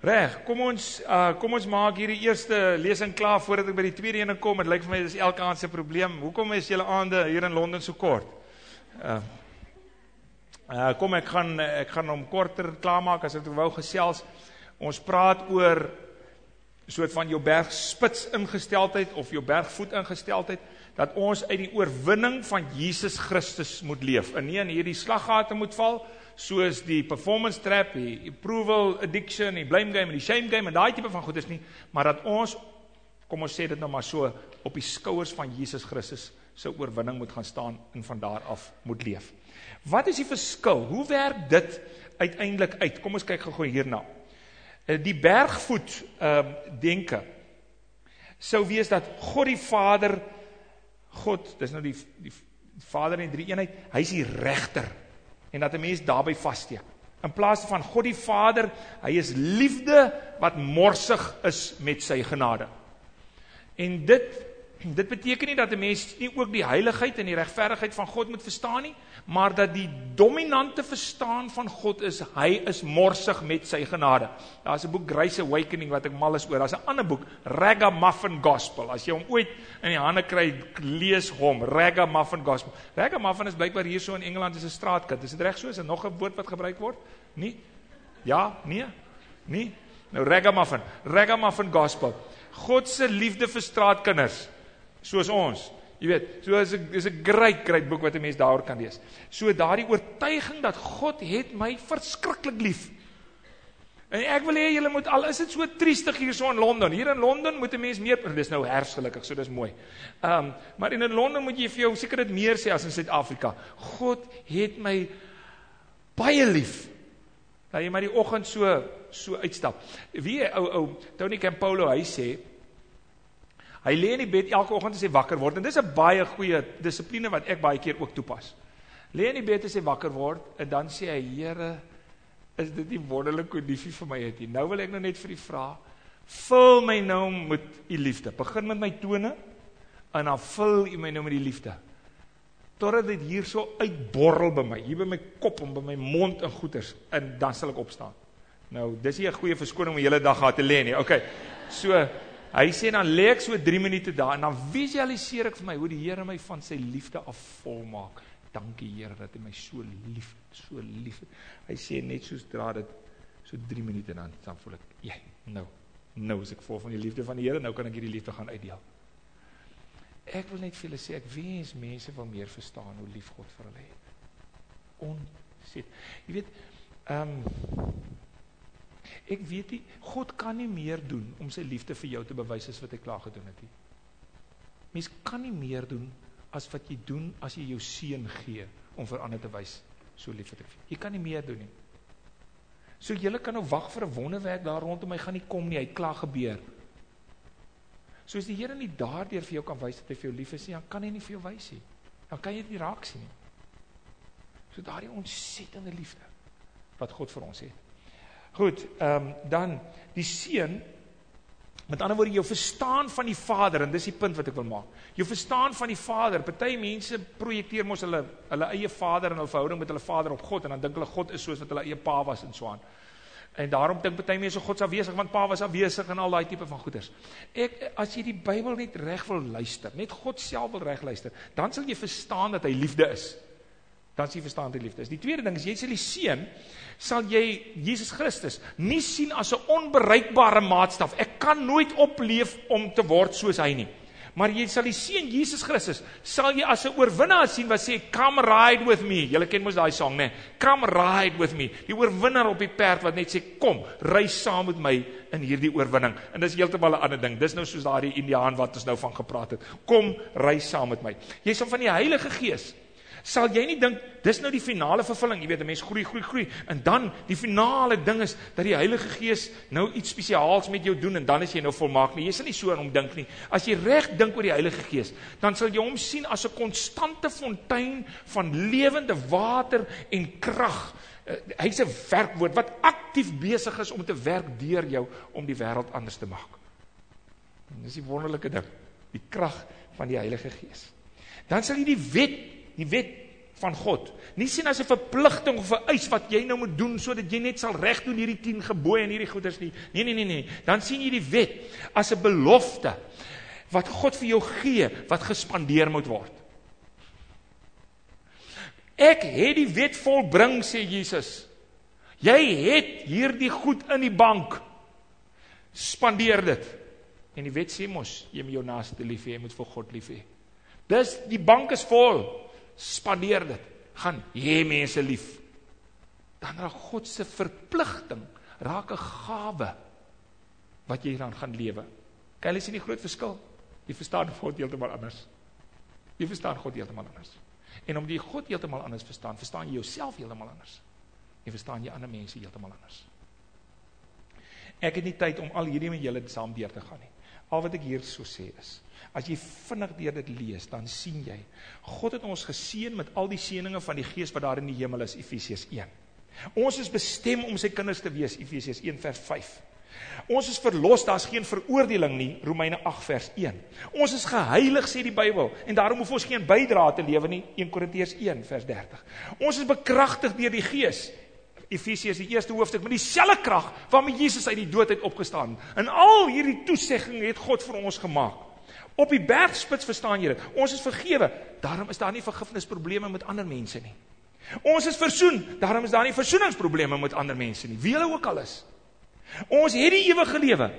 Reg, kom ons uh kom ons maak hierdie eerste lesing klaar voordat ek by die tweede een kom. Dit lyk vir my dis elke aand se probleem. Hoekom is julle aande hier in Londen so kort? Uh uh kom ek gaan ek gaan hom korter klaarmaak as ek wou gesels. Ons praat oor soort van jou bergspits ingesteldheid of jou bergvoet ingesteldheid dat ons uit die oorwinning van Jesus Christus moet leef. En nie in hierdie slaggate moet val soos die performance trap, die approval addiction, die blame game en die shame game en daai tipe van goedes nie, maar dat ons kom ons sê dit nou maar so op die skouers van Jesus Christus se oorwinning moet gaan staan en van daar af moet leef. Wat is die verskil? Hoe werk dit uiteindelik uit? Kom ons kyk gou hierna. Eh, die bergvoet ehm uh, denke sou wees dat God die Vader God, dis nou die die Vader in drie eenheid, hy's die regter en dat 'n mens daarbey vassteek. In plaas van God die Vader, hy is liefde wat morsig is met sy genade. En dit dit beteken nie dat 'n mens nie ook die heiligheid en die regverdigheid van God moet verstaan nie, maar dat die dominante verstaan van God is hy is morsig met sy genade. Daar's 'n boek Grace Awakening wat ek mal is oor. Daar's 'n ander boek, Ragamuffin Gospel. As jy hom ooit in die hande kry, lees hom, Ragamuffin Gospel. Ragamuffin is blykbaar hierso in Engeland is 'n straatkind. Is dit reg so? Is dit nog 'n woord wat gebruik word? Nie? Ja, nee. Nie. Nou Ragamuffin, Ragamuffin Gospel. God se liefde vir straatkinders soos ons. Jy weet, so is 'n is 'n great great boek wat 'n mens daaroor kan lees. So daardie oortuiging dat God het my verskriklik lief. En ek wil hê julle moet al is dit so triestig hier so in Londen. Hier in Londen moet 'n mens meer dis nou herfs gelukkig, so dis mooi. Ehm um, maar in Londen moet jy vir jou seker dit meer sê as in Suid-Afrika. God het my baie lief. Dat jy maar die oggend so so uitstap. Wie ou ou Tony Campolo hy sê Hy lê in die bed elke oggend as hy wakker word en dis 'n baie goeie dissipline wat ek baie keer ook toepas. Lê in die bed as hy wakker word en dan sê hy: "Here, is dit nie wonderlik hoe lief U vir my het nie. Nou wil ek nou net vir U vra, vul my nou met U liefde. Begin met my tone en dan vul U my nou met die liefde." Totdat dit hier so uitborrel by my, hier by my kop en by my mond en goeters en dan sal ek opstaan. Nou, dis nie 'n goeie verskoning om die hele dag gehad te lê nie. Okay. So Hy sê dan lê ek so 3 minute daar en dan visualiseer ek vir my hoe die Here my van sy liefde af volmaak. Dankie Here dat U my so lief, so lief. Hy sê net soos dra dit so 3 minute dan dan voel ek, ja, nou, nou is ek vol van die liefde van die Here, nou kan ek hierdie liefde gaan uitdeel. Ek wil net vir julle sê ek wens mense wil meer verstaan hoe lief God vir hulle het. Onsit. Jy weet, ehm um, Ek weet nie God kan nie meer doen om sy liefde vir jou te bewys as wat hy klaar gedoen het nie. Mens kan nie meer doen as wat jy doen as jy jou seun gee om vir ander te wys so lief het ek. Jy kan nie meer doen nie. So jy kan nou wag vir 'n wonderwerk daar rondom my gaan nie kom nie, hy klaar gebeur. So as die Here nie daardeur vir jou kan wys dat hy vir jou lief is nie, dan kan hy nie vir jou wys nie. Dan kan jy dit nie raak sien nie. So daardie ontsettende liefde wat God vir ons het. Goed, ehm um, dan die seun met ander woorde jou verstaan van die Vader en dis die punt wat ek wil maak. Jou verstaan van die Vader. Party mense projekteer mos hulle hulle eie Vader en hulle verhouding met hulle Vader op God en dan dink hulle God is soos wat hulle eie pa was en so aan. En daarom dink party mense God is afwesig want pa was afwesig en al daai tipe van goeders. Ek as jy die Bybel net reg wil luister, net God self wil reg luister, dan sal jy verstaan dat hy liefde is dan sien verstaan die liefde. Die tweede ding is jy sal die seun sal jy Jesus Christus nie sien as 'n onbereikbare maatstaf. Ek kan nooit opleef om te word soos hy nie. Maar jy sal die seun Jesus Christus sal jy as 'n oorwinnaar sien wat sê come ride with me. Julle ken mos daai sang, né? Come ride with me. Die oorwinnaar op die perd wat net sê kom, ry saam met my in hierdie oorwinning. En dis heeltemal 'n ander ding. Dis nou soos daai Indiaan wat ons nou van gepraat het. Kom, ry saam met my. Jy sal van die Heilige Gees sal jy nie dink dis nou die finale vervulling, jy weet 'n mens groei groei groei en dan die finale ding is dat die Heilige Gees nou iets spesiaals met jou doen en dan is jy nou volmaak nie. Jy sal nie so aan hom dink nie. As jy reg dink oor die Heilige Gees, dan sal jy hom sien as 'n konstante fontein van lewende water en krag. Uh, hy's 'n werkwoord wat aktief besig is om te werk deur jou om die wêreld anders te maak. En dis die wonderlike ding, die krag van die Heilige Gees. Dan sal jy die wet die wet van God. Nie sien as 'n verpligting of 'n eis wat jy nou moet doen sodat jy net sal reg doen hierdie 10 gebooie en hierdie goeders nie. Nee nee nee nee. Dan sien jy die wet as 'n belofte wat God vir jou gee wat gespandeer moet word. Ek het die wet volbring sê Jesus. Jy het hierdie goed in die bank. Spandeer dit. En die wet sê mos jy moet jou naaste lief hê, jy moet vir God lief hê. Dis die bank is vol spandeer dit. Gaan hê mense lief. Dan raak God se verpligting raak 'n gawe wat jy dan gaan lewe. Kyk, jy sien die groot verskil. Jy verstaan God heeltemal anders. Jy verstaan God heeltemal anders. En omdat jy God heeltemal anders verstaan, verstaan jy jouself heeltemal anders. Jy verstaan jy ander mense heeltemal anders. Ek het nie tyd om al hierdie met julle saam deur te gaan nie. Al wat ek hier so sê is, As jy vinnig deur dit lees, dan sien jy God het ons geseën met al die seënings van die Gees wat daar in die hemel is, Efesiërs 1. Ons is bestem om sy kinders te wees, Efesiërs 1 vers 5. Ons is verlos, daar's geen veroordeling nie, Romeine 8 vers 1. Ons is geheilig sê die Bybel en daarom hoef ons geen bydrae te lewe nie, 1 Korintiërs 1 vers 30. Ons is bekragtig deur die Gees. Efesiërs die eerste hoofstuk met dieselfde krag waarmee Jesus uit die dood uit opgestaan. En al hierdie toesegging het God vir ons gemaak. Op die bergspits verstaan jy dit. Ons is vergewe. Daarom is daar nie vergifnisprobleme met ander mense nie. Ons is versoen. Daarom is daar nie versoeningsprobleme met ander mense nie. Wie hulle ook al is. Ons het die ewige lewe.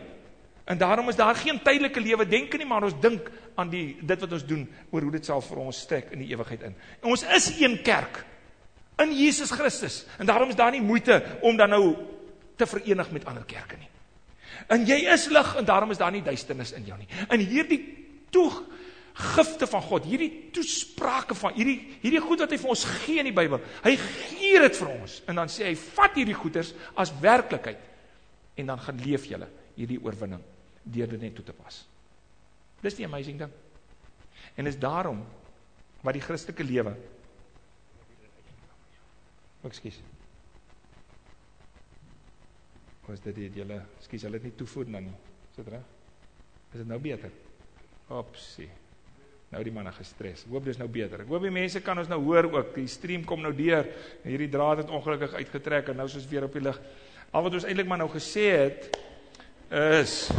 En daarom is daar geen tydelike lewe denke nie, maar ons dink aan die dit wat ons doen oor hoe dit sal vir ons strek in die ewigheid in. En ons is een kerk in Jesus Christus. En daarom is daar nie moeite om dan nou te verenig met ander kerke nie. En jy is lig en daarom is daar nie duisternis in jou nie. In hierdie toegifte van God, hierdie toesprake van hierdie hierdie goed wat hy vir ons gee in die Bybel. Hy gee dit vir ons en dan sê hy vat hierdie goeders as werklikheid en dan gaan leef julle hierdie oorwinning deur dit net toe te pas. Dis die amazing ding. En is daarom wat die Christelike lewe Ekskuus. Was dit dit julle, ekskuus, hulle het nie toevoer dan nie. Is dit reg? Is dit nou beter? Opsie. Nou die manne gestres. Hoop dis nou beter. Ek hoop die mense kan ons nou hoor ook. Die stream kom nou deur. Hierdie draad het ongelukkig uitgetrek en nou is ons weer op die lig. Al wat ons eintlik maar nou gesê het is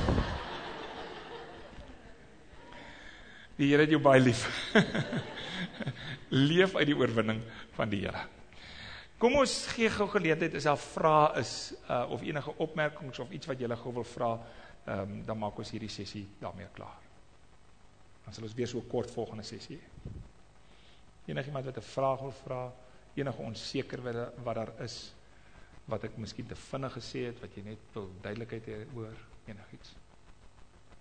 Die Here het jou baie lief. Leef uit die oorwinning van die Here. Kom ons gee gou geleentheid as daar vrae is uh, of enige opmerkings of iets wat jy gou wil vra, um, dan maak ons hierdie sessie daarmee klaar. Dan sal ons weer so kort volgende sessie hê. Enigiemand wat 'n vraag wil vra, enige onseker wat wat daar is wat ek miskien te vinnig gesê het wat jy net wil duidelikheid hê oor enigiets.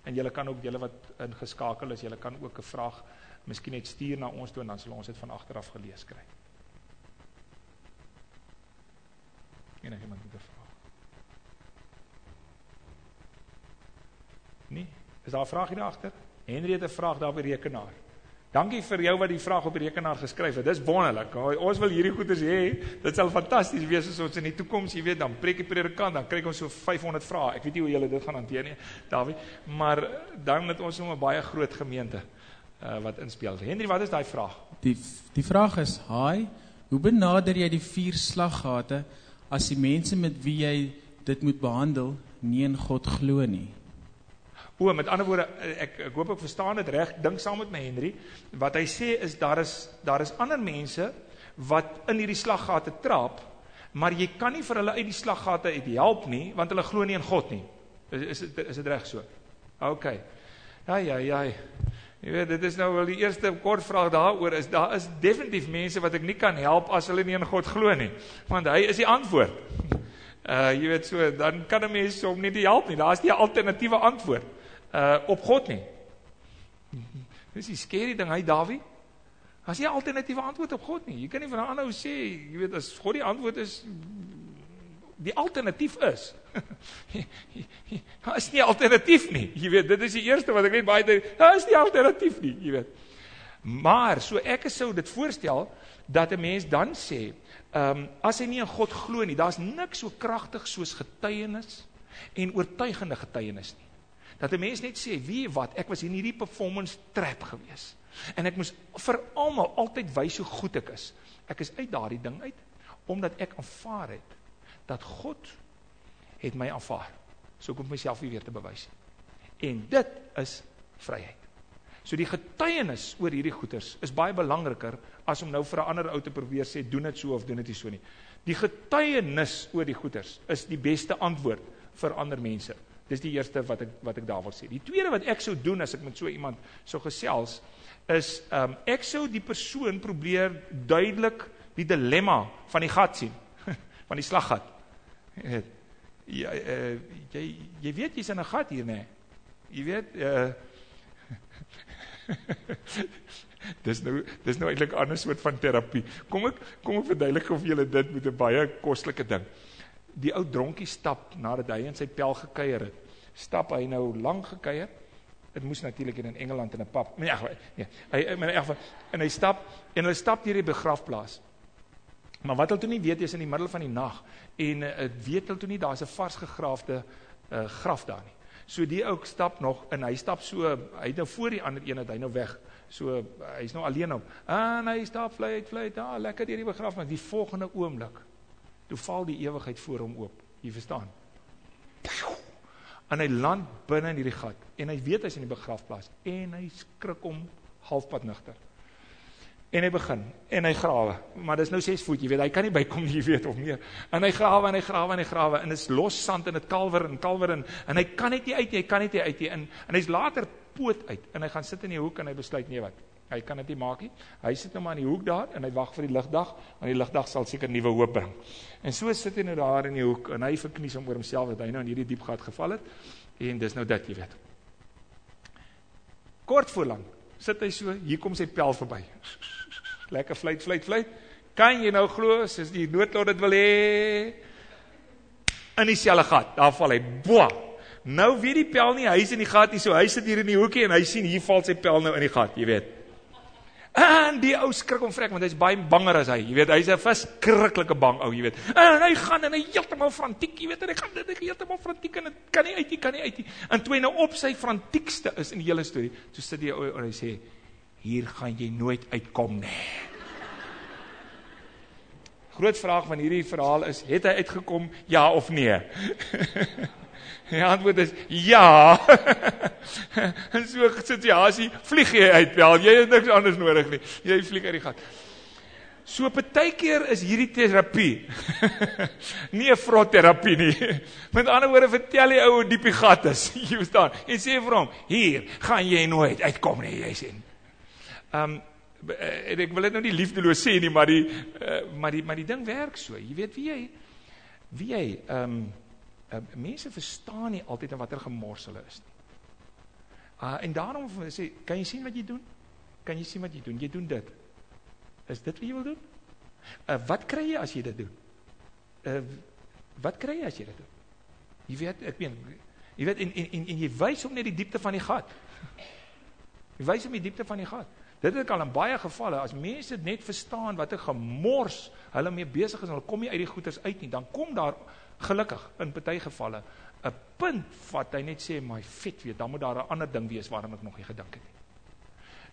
En julle kan ook julle wat ingeskakel is, julle kan ook 'n vraag miskien net stuur na ons toe en dan sal ons dit van agter af gelees kry. Enigiemand met 'n vraag? Nee, is daar 'n vraag hier agter? Henry het 'n vraag daar op die rekenaar. Dankie vir jou wat die vraag op die rekenaar geskryf het. Dis wonderlik. Ons wil hierdie goeders hê. Dit sal fantasties wees as ons in die toekoms, jy weet, dan preek die predikant, dan kry ons so 500 vrae. Ek weet nie hoe julle dit gaan hanteer nie, Dawie, maar dan het ons 'n baie groot gemeente uh, wat inspel. Henry, wat is daai vraag? Die die vraag is: "Haai, hoe benader jy die vier slaggate as die mense met wie jy dit moet behandel nie in God glo nie?" O, met ander woorde, ek ek hoop ek verstaan dit reg. Dink saam met my Henry. Wat hy sê is daar is daar is ander mense wat in hierdie slaggate trap, maar jy kan nie vir hulle uit die slaggate uit help nie, want hulle glo nie in God nie. Is is is dit reg so? OK. Ja ja ja. Jy weet, dit is nou wel die eerste kort vraag daaroor is daar is definitief mense wat ek nie kan help as hulle nie in God glo nie, want hy is die antwoord. Uh jy weet so, dan kan 'n mens hom nie help nie. Daar's nie 'n alternatiewe antwoord uh op God nie. Dis die skerry ding, hy Dawie. As jy alternatiewe antwoord op God nie. Jy kan nie van 'n ander ou sê, jy weet as God die antwoord is die alternatief is. Daar is nie alternatief nie. Jy weet, dit is die eerste wat ek net baie daar is nie alternatief nie, jy weet. Maar so ek sou dit voorstel dat 'n mens dan sê, ehm um, as hy nie in God glo nie, daar's niks so kragtig soos getuienis en oortuigende getuienis nie dat 'n mens net sê, "Wie wat, ek was in hierdie performance trap gewees." En ek moes vir almal altyd wys hoe goed ek is. Ek is uit daardie ding uit omdat ek aanvaar het dat God het my aanvaar. So ek hoef myself nie weer te bewys nie. En dit is vryheid. So die getuienis oor hierdie goeters is baie belangriker as om nou vir 'n ander ou te probeer sê doen dit so of doen dit nie so nie. Die getuienis oor die goeters is die beste antwoord vir ander mense. Dis die eerste wat ek wat ek daar wil sê. Die tweede wat ek sou doen as ek met so iemand sou gesels is ehm um, ek sou die persoon probeer duidelik die dilemma van die gat sien. van die slaggat. Ja, uh, jy jy weet jy's in 'n gat hier nê. Nee. Jy weet uh dis nou dis nou eintlik 'n ander soort van terapie. Kom ek kom ek verduidelik of julle dit met 'n baie kostelike ding. Die ou dronkie stap nadat hy in sy pel gekuier het. Stap hy nou lank gekuier? Dit moes natuurlik in Engeland in 'n pub. Nee, nee. Hy in 'n geval en hy stap en hulle stap deur die begrafplaas. Maar wat hulle toe nie weet is in die middel van die nag en dit uh, weet hulle toe nie daar's 'n vars gegraafde uh, graf daar nie. So die ou stap nog en hy stap so, hy het nou voor die ander een het hy nou weg. So hy's nou alleen op. En hy stap vlei uit vlei, ah lekker deur die begrafnis. Die volgende oomblik toe val die ewigheid voor hom oop. Jy verstaan? En hy land binne in hierdie gat en hy weet hy's in die begrafplaas en hy skrik om halfpad nigter. En hy begin en hy grawe, maar dis nou 6 voet, jy weet, hy kan nie bykom nie, jy weet of meer. En hy grawe en hy grawe en hy grawe en dit is los sand en dit kalwer en kalwer en en hy kan net nie uit nie, hy kan net nie uit nie. En en hy's later poot uit en hy gaan sit in die hoek en hy besluit nee wat. Hy kan dit nie maak nie. Hy sit nou maar in die hoek daar en hy wag vir die ligdag, want die ligdag sal seker nuwe hoop bring. En so sit hy nou daar in die hoek en hy verknies hom oor homself dat hy nou in hierdie diep gat geval het. En dis nou dit, jy weet. Kort voor lank sit hy so, hier kom sy pel verby lekker fluit, fluit, fluit. Kan jy nou glo, soos die noodlot dit wil hê? In dieselfde gat, daar val hy. Boa. Nou weet die pel nie, hy's in die gat nie, so hy sit hier in die hoekie en hy sien hier val sy pel nou in die gat, jy weet. En die ou skrik om vrek want hy's baie banger as hy. Jy weet, hy's 'n verskriklike bang ou, jy weet. En hy gaan en hy heeltemal frantiek, jy weet, en hy gaan dit heeltemal frantiek en dit kan nie uit nie, kan nie uit nie. En toe hy nou op sy frantiekste is in die hele storie, toe sit die ou en hy sê, hier gaan jy nooit uitkom nie. Groot vraag van hierdie verhaal is, het hy uitgekom ja of nee? Die antwoord is ja. In so 'n situasie vlieg jy uit wel, jy het niks anders nodig nie. Jy vlieg uit die gat. So partykeer is hierdie terapie nie 'n vrotterapie nie. Met ander woorde vertel die ou hoe diep die gat is. Jy verstaan? En sê vir hom, hier gaan jy nooit uitkom nie, jy sien. Um, en ek wil dit nou nie liefdeloos sê nie, maar die uh, maar die maar die ding werk so. Jy weet wie jy wie jy um, uh, mense verstaan nie altyd in watter gemors hulle is nie. Uh en daarom sê, kan jy sien wat jy doen? Kan jy sien wat jy doen? Jy doen dit. Is dit wat jy wil doen? Uh wat kry jy as jy dit doen? Uh wat kry jy as jy dit doen? Jy weet, ek meen, jy weet en en en, en jy wys hom net die diepte van die gat. Jy wys hom die diepte van die gat. Dit het al in baie gevalle as mense net verstaan wat 'n gemors hulle mee besig is en hulle kom nie uit die goeters uit nie, dan kom daar gelukkig in party gevalle 'n punt wat hy net sê my vet weet, dan moet daar 'n ander ding wees waarom ek nog nie gedink het nie.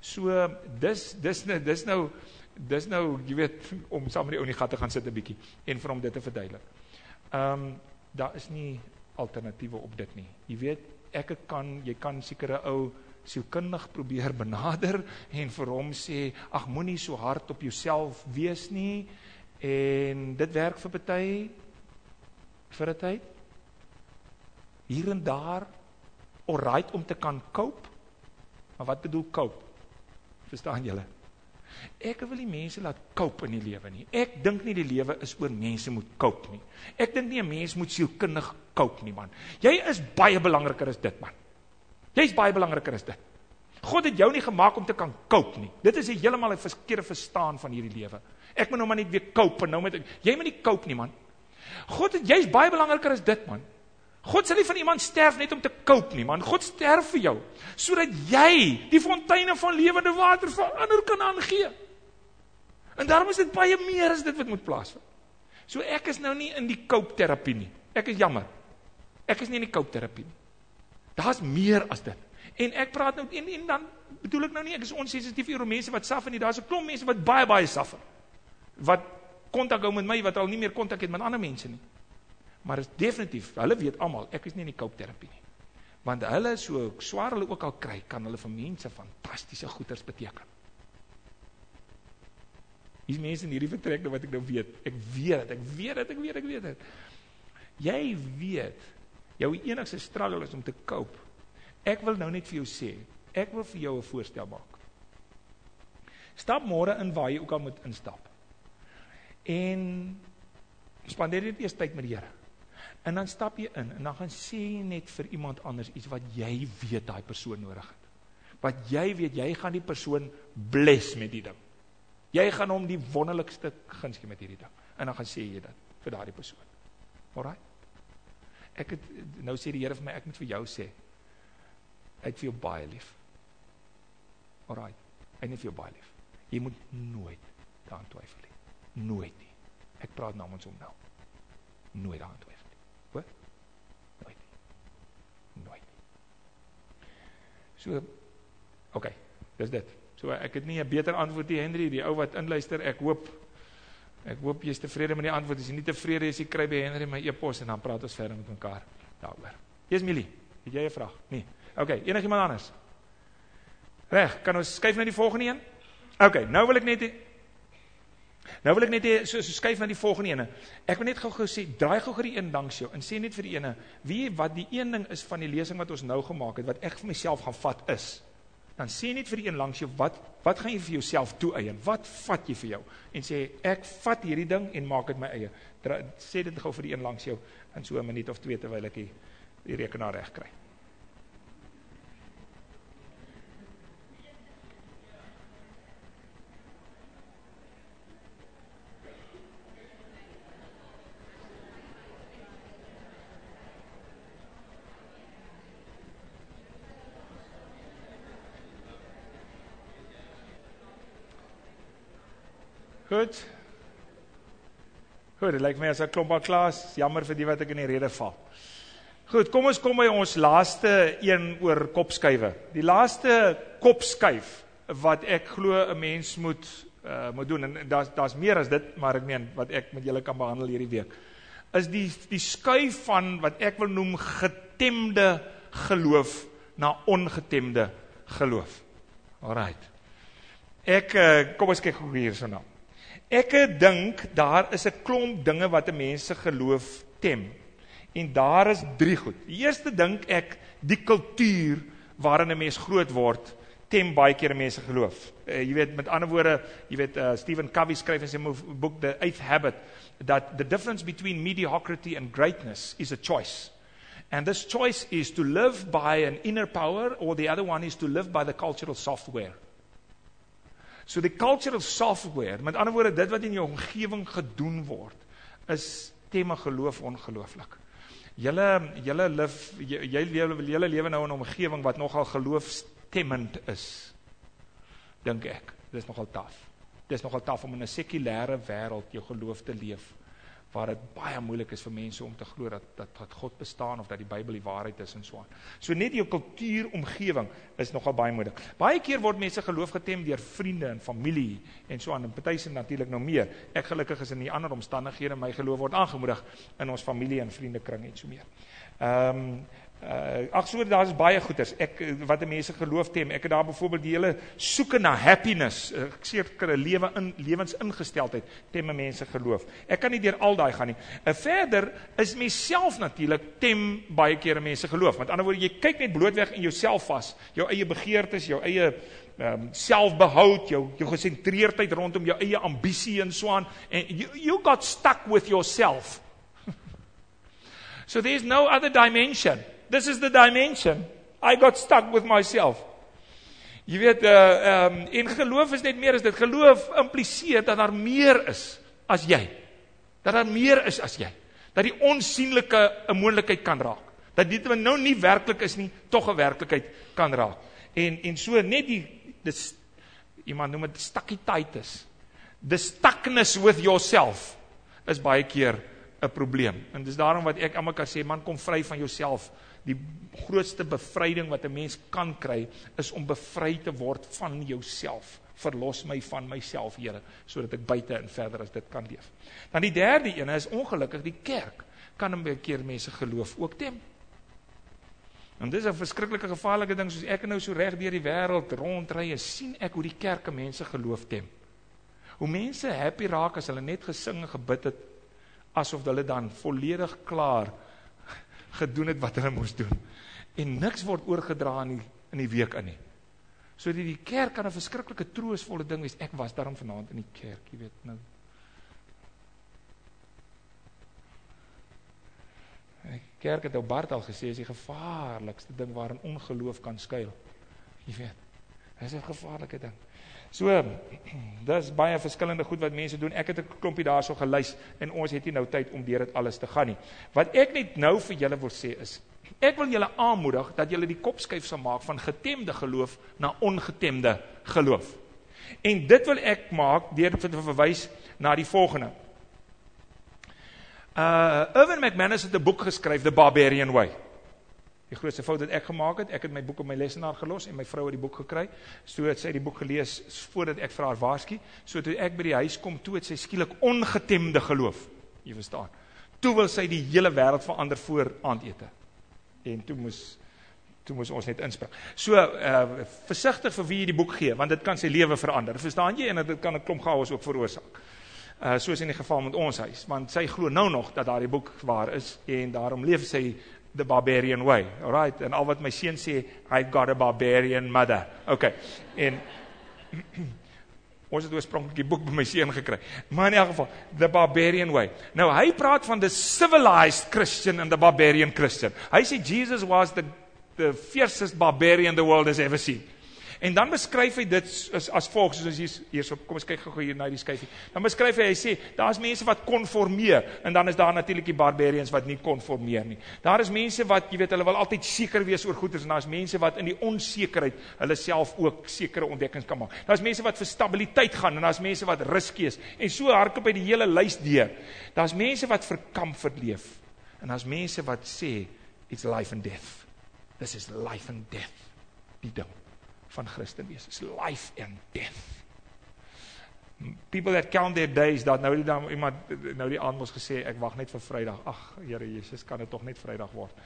So dis dis nou dis nou dis nou jy weet om saam met die ou in die gat te gaan sit 'n bietjie en vir hom dit te verduidelik. Ehm um, daar is nie alternatiewe op dit nie. Jy weet ek kan jy kan sekere ou sielkundig probeer benader en vir hom sê ag moenie so hard op jouself wees nie en dit werk vir party vir 'n tyd hier en daar alright om te kan cope maar wat bedoel cope verstaan julle Ek wil nie mense laat cope in die lewe nie. Ek dink nie die lewe is oor mense moet cope nie. Ek dink nie 'n mens moet sielkundig cope nie man. Jy is baie belangriker as dit man. Jy's baie belangriker as dit. God het jou nie gemaak om te kan cope nie. Dit is 'n heeltemal 'n verkeerde verstaan van hierdie lewe. Ek moet nou maar net weer cope en nou met jy moet nie cope nie man. God het jy's baie belangriker as dit man. God sal nie van iemand sterf net om te cope nie man. God sterf vir jou sodat jy die fonteine van lewende water vir ander kan aangee. En daarom is dit baie meer as dit wat moet plaasvind. So ek is nou nie in die cope terapie nie. Ek is jammer. Ek is nie in die cope terapie nie. Daar's meer as dit. En ek praat nou en, en dan bedoel ek nou nie ek is onsensitief oor mense wat suffer nie. Daar's 'n klomp mense wat baie baie suffer. Wat kontak hou met my wat al nie meer kontak het met ander mense nie. Maar is definitief, hulle weet almal, ek is nie in die cope terapie nie. Want hulle so swaar hulle ook al kry, kan hulle vir mense fantastiese goeders beteken. Hier's mense in hierdie vertrek wat ek nou weet. Ek weet dit, ek weet dit, ek weet, ek weet dit. Jy weet, jou enigste struggle is om te cope. Ek wil nou net vir jou sê, ek wil vir jou 'n voorstel maak. Stap môre in waar jy ook al moet instap. En spandeer net eers tyd met die Here. En dan stap jy in en dan gaan sê jy net vir iemand anders iets wat jy weet daai persoon nodig het. Wat jy weet jy gaan die persoon bless met die ding. Jy gaan hom die wonderlikste guns gee met hierdie ding. En dan gaan sê jy dit vir daardie persoon. Alraai. Ek het nou sê die Here vir my ek moet vir jou sê hy het vir jou baie lief. Alraai. Hy het vir jou baie lief. Jy moet nooit daaraan twyfel nie. Nooit nie. Ek praat namens hom nou. Nooit daaraan twyfel nie. Hoor? Nooit nie. Nooit nie. So OK, dis dit. So ek het nie 'n beter antwoord nie Henry, die ou wat inluister, ek hoop ek hoop jy's tevrede met die antwoord. As jy nie tevrede is, jy kry by Henry my e-pos en dan praat ons verder met mekaar daaroor. Jy's Milie, het jy 'n vraag? Nee. OK, enigiemand anders? Reg, kan ons skuif na die volgende een? OK, nou wil ek net Nou wil ek net so so skuif na die volgende ene. Ek wil net gou-gou sê, draai gou-gou die een langs jou en sê net vir die ene, wie wat die een ding is van die lesing wat ons nou gemaak het wat ek vir myself gaan vat is dan sê net vir die een langs jou wat wat gaan jy vir jouself toeëien? Wat vat jy vir jou? En sê ek vat hierdie ding en maak dit my eie. Sê dit gou vir die een langs jou in so 'n minuut of twee terwyl ek die, die rekenaar reg kry. Goed. Goed, dit lyk my as 'n klomp al klaas. Jammer vir die wat ek in die rede val. Goed, kom ons kom by ons laaste een oor kopskuive. Die laaste kopskuif wat ek glo 'n mens moet uh moet doen en daar's daar's meer as dit, maar ek meen wat ek met julle kan behandel hierdie week. Is die die skuif van wat ek wil noem getemde geloof na ongetemde geloof. Alraight. Ek uh, kom ons kyk gou hier so na. Ek dink daar is 'n klomp dinge wat 'n mens se geloof tem. En daar is drie goed. Die eerste dink ek die kultuur waarin 'n mens groot word tem baie keer 'n mens se geloof. Uh, jy weet met ander woorde, jy weet uh, Stephen Covey skryf in sy boek The Eighth Habit that the difference between mediocrity and greatness is a choice. And this choice is to live by an inner power or the other one is to live by the cultural software. So die cultural software, met ander woorde dit wat in jou omgewing gedoen word, is temme geloof ongelooflik. Julle julle lief jy lewe julle lewe nou in 'n omgewing wat nogal geloofstemmend is. Dink ek. Dis nogal taaf. Dis nogal taaf om in 'n sekulêre wêreld jou geloof te leef waar dit baie moeilik is vir mense om te glo dat dat dat God bestaan of dat die Bybel die waarheid is en so aan. So net jou kultuuromgewing is nogal baie moeilik. Baie keer word mense geloof getem deur vriende en familie en so aan en party se natuurlik nou meer. Ek gelukkig is in die ander omstandighede my geloof word aangemoedig in ons familie en vriendekring en so meer. Ehm um, Uh ag so daar's baie goeters. Ek wat mense geloof tem. Ek het daar byvoorbeeld die hele soeke na happiness, uh, ek seker 'n lewe in lewensingesteldheid tem mense geloof. Ek kan nie deur al daai gaan nie. 'n uh, Verder is myself natuurlik tem baie keer mense geloof. Met ander woorde, jy kyk net blootweg in jouself vas, jou eie begeertes, jou eie ehm um, selfbehoud, jou jou gesentreerdheid rondom jou eie ambisie en so aan en you, you got stuck with yourself. so there's no other dimension this is the dimension. I got stuck with myself. Jy weet uh ehm um, en geloof is net meer as dit. Geloof impliseer dat daar meer is as jy. Dat daar meer is as jy. Dat die onsigbare 'n moontlikheid kan raak. Dat dit nou nie werklik is nie, tog 'n werklikheid kan raak. En en so net die dis iemand noem dit stakkietitis. The stuckness with yourself is baie keer 'n probleem. En dis daarom wat ek almal kan sê, man, kom vry van jouself. Die grootste bevryding wat 'n mens kan kry, is om bevry te word van jouself. Verlos my van myself, Here, sodat ek buite en verder as dit kan leef. Dan die derde een is ongelukkig die kerk kan 'n keer mense geloof ook tem. En dis 'n verskriklike gevaarlike ding soos ek nou so reg deur die wêreld rondry en sien ek hoe die kerke mense geloof tem. Hoe mense happy raak as hulle net gesing en gebid het asof hulle dan volledig klaar gedoen het wat hulle moes doen. En niks word oorgedra in die, in die week in nie. So dat die kerk kan 'n verskriklike troostvolle ding wees. Ek was daarom vanaand in die kerk, jy weet nou. Die kerk het ou Bart al gesê is die gevaarlikste ding waarin ongeloof kan skuil. Jy weet. Dis 'n gevaarlike ding. So, dis baie verskillende goed wat mense doen. Ek het 'n klompie daarso gelys en ons het nie nou tyd om deur dit alles te gaan nie. Wat ek net nou vir julle wil sê is, ek wil julle aanmoedig dat julle die kop skuif sal maak van getemde geloof na ongetemde geloof. En dit wil ek maak deur te verwys na die volgende. Uh Irvin McManus het 'n boek geskryf, The Barbarian Way. Die grootste fout wat ek gemaak het, ek het my boek op my lesenaar gelos en my vrou het die boek gekry. So het sy die boek gelees voordat ek vir haar waarsku. So toe ek by die huis kom, toe het sy skielik ongetemde geloof. Jy verstaan. Toe wil sy die hele wêreld verander voor aandete. En toe moes toe moes ons net inspring. So uh versigtig vir wie jy die boek gee, want dit kan sy lewe verander. Verstaan jy? En dit kan 'n klomp chaos ook veroorsaak. Uh soos in die geval met ons huis, want sy glo nou nog dat daardie boek waar is en daarom leef sy the barbarian way. All right. En al wat my seun sê, I've got a barbarian mother. Okay. En ons het oorspronklik die boek by my seun gekry. Maar in elk geval, the barbarian way. Nou hy praat van the civilized Christian and the barbarian Christian. Hy sê Jesus was the the fiercest barbarian the world has ever seen. En dan beskryf hy dit as as volg soos ons hier hierso kom ons kyk gou hier na die skyfie. Dan beskryf hy hy sê daar's mense wat konformeer en dan is daar natuurlik die barbarians wat nie konformeer nie. Daar is mense wat jy weet hulle wil altyd seker wees oor goeders en daar's mense wat in die onsekerheid hulle self ook sekere ontdekkings kan maak. Daar's mense wat vir stabiliteit gaan en daar's mense wat riskie is. En so hardloop hy die hele lys deur. Daar's mense wat vir comfort leef en daar's mense wat sê it's life and death. This is life and death. Die ding van Christen wees. Is life and death. People that count their days, dat nou die dan iemand nou die aand mos gesê ek wag net vir Vrydag. Ag, Here Jesus, kan dit tog net Vrydag word.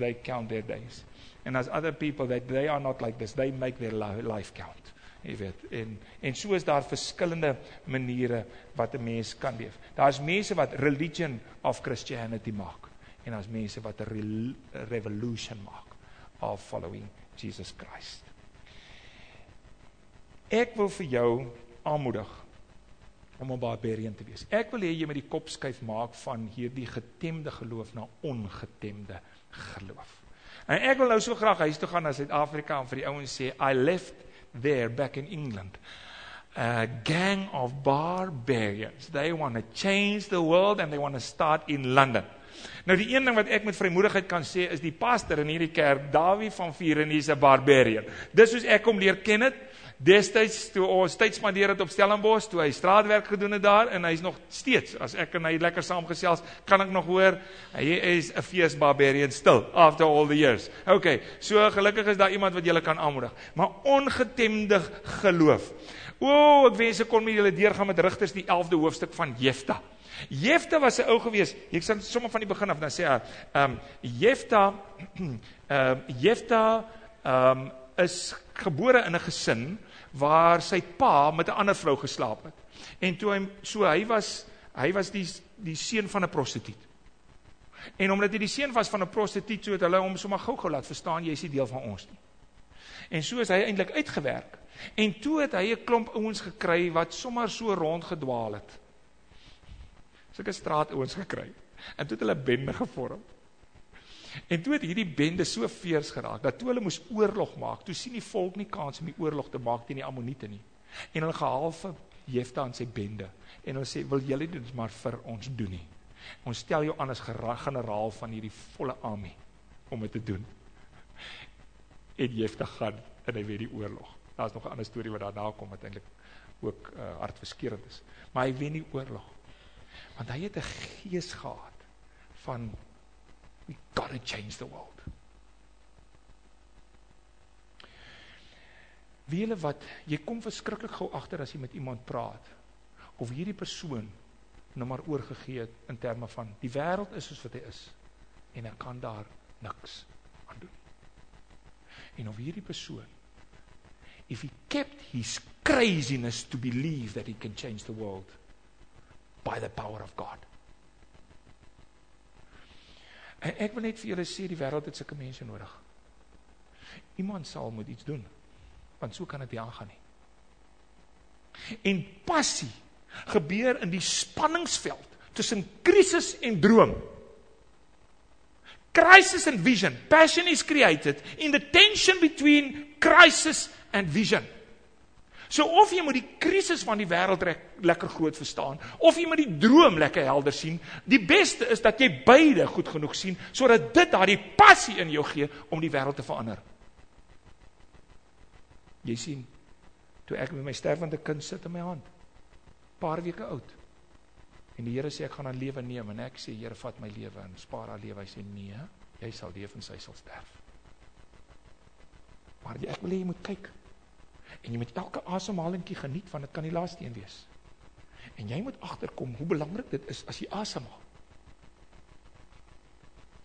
They count their days. And as other people that they are not like this, they make their life count. Jy weet, en en so is daar verskillende maniere wat 'n mens kan leef. Daar's mense wat religion of Christianity maak en daar's mense wat 'n revolution maak of following Jesus Christ. Ek wil vir jou aanmoedig om 'n barbarian te wees. Ek wil hê jy moet die kop skuif maak van hierdie getemde geloof na ongetemde geloof. En ek wil nou so graag huis toe gaan na Suid-Afrika en vir die ouens sê I left there back in England. A gang of barbarians. They want to change the world and they want to start in London. Nou die een ding wat ek met vrymoedigheid kan sê is die pastor in hierdie kerk, Dawie van Vuren, is 'n barbarian. Dis soos ek hom leer ken het. Destyds toe ons tyd spandeer het op Stellenbosch, toe hy straatwerk gedoen het daar en hy's nog steeds as ek en hy lekker saamgesels, kan ek nog hoor hy is 'n fees barbarian still after all the years. Okay, so gelukkig is daar iemand wat julle kan aanmoedig, maar ongetemde geloof. O, ek wens ek kon met julle deurgaan met Rigters die 11de hoofstuk van Jefta. Jefta was 'n ou gewees. Ek sê sommer van die begin af dan sê hy, ehm um, Jefta ehm um, Jefta ehm um, is gebore in 'n gesin waar sy pa met 'n ander vrou geslaap het. En toe hy so hy was hy was die die seun van 'n prostituut. En omdat hy die seun was van 'n prostituut, so het hulle hom sommer gou-gou laat verstaan jy is nie deel van ons nie. En so is hy eintlik uitgewerk. En toe het hy 'n klomp ouens gekry wat sommer so rondgedwaal het. Sulke straatouens gekry. En toe het hulle bende gevorm. En toe het hierdie bende so veers geraak dat toe hulle moes oorlog maak, toe sien die volk nie kans om die oorlog te maak teen die Ammoniete nie. En hulle gehaal vir Jefta en sy bende en hulle sê wil julle dit maar vir ons doen nie. Ons stel jou aan as generaal van hierdie volle army om dit te doen. En Jefta gaan en hy wen die oorlog. Daar's nog 'n ander storie wat daarna kom wat eintlik ook uh, hartverskeurende is. Maar hy wen die oorlog. Want hy het 'n gees gehad van we got to change the world. Wie hulle wat jy kom verskriklik gou agter as jy met iemand praat of hierdie persoon nou maar oorgegee het in terme van die wêreld is soos wat hy is en ek kan daar niks. En of hierdie persoon if he kept his craziness to believe that he can change the world by the power of God. En ek wil net vir julle sê die wêreld het sulke mense nodig. Iemand sal moet iets doen want so kan dit nie aangaan nie. En passie gebeur in die spanningsveld tussen krisis en droom. Crisis and vision. Passion is created in the tension between crisis and vision. So of jy moet die krisis van die wêreld lekker groot verstaan of jy moet die droom lekker helder sien, die beste is dat jy beide goed genoeg sien sodat dit daardie passie in jou gee om die wêreld te verander. Jy sien, toe ek met my sterwende kind sit in my hand, paar weke oud. En die Here sê ek gaan haar lewe neem en ek sê Here vat my lewe en spaar haar lewe. Hy sê nee, jy sal leef en sy sal sterf. Maar jy, ek wil hê jy moet kyk. En jy moet elke asemhalingkie geniet want dit kan die laaste een wees. En jy moet agterkom hoe belangrik dit is as jy asemhaal.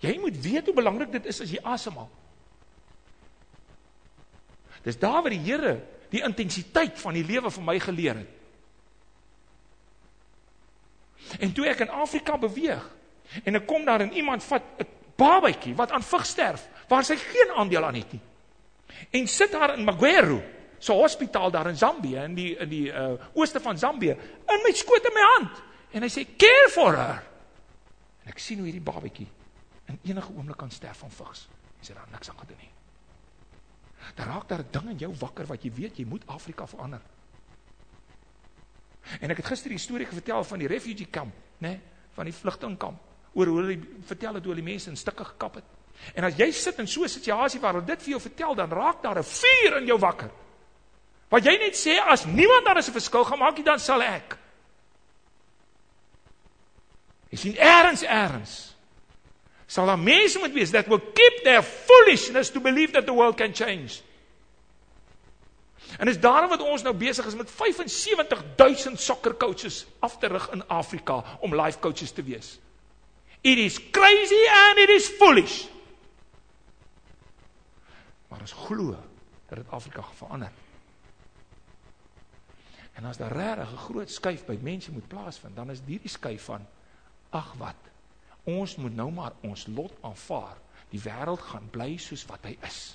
Jy moet weet hoe belangrik dit is as jy asemhaal. Dis daar waar die Here die intensiteit van die lewe vir my geleer het. En toe ek in Afrika beweeg en ek kom daar en iemand vat 'n babatjie wat aan vug sterf waar sy geen aandeel aan het nie. En sit daar in Magweru, so 'n hospitaal daar in Zambië in die in die uh, ooste van Zambië in my skoot in my hand en hy sê care for her. En ek sien hoe hierdie babatjie in enige oomblik kan sterf van vigs. Hy sê daar niks aan gedoen nie. Daar raak daar 'n ding in jou wakker wat jy weet jy moet Afrika verander. En ek het gister die storie vertel van die refugee camp, né, nee, van die vlugtelingkamp, oor hoe hulle vertel het hoe hulle mense in stukke gekap het. En as jy sit in so 'n situasie waar hulle dit vir jou vertel, dan raak daar 'n vuur in jou wakker. Wat jy net sê as niemand daar is 'n verskil gemaak nie, dan sal ek. Jy sien eers eers sal daar mense moet wees that will keep their foolishness to believe that the world can change. En is daarom wat ons nou besig is met 75000 soccer coaches af te rig in Afrika om life coaches te wees. It is crazy and it is foolish. Maar ons glo dat dit Afrika verander. En as daar regtig 'n groot skuif by mense moet plaasvind, dan is hierdie skuif van ag wat Ons moet nou maar ons lot aanvaar. Die wêreld gaan bly soos wat hy is.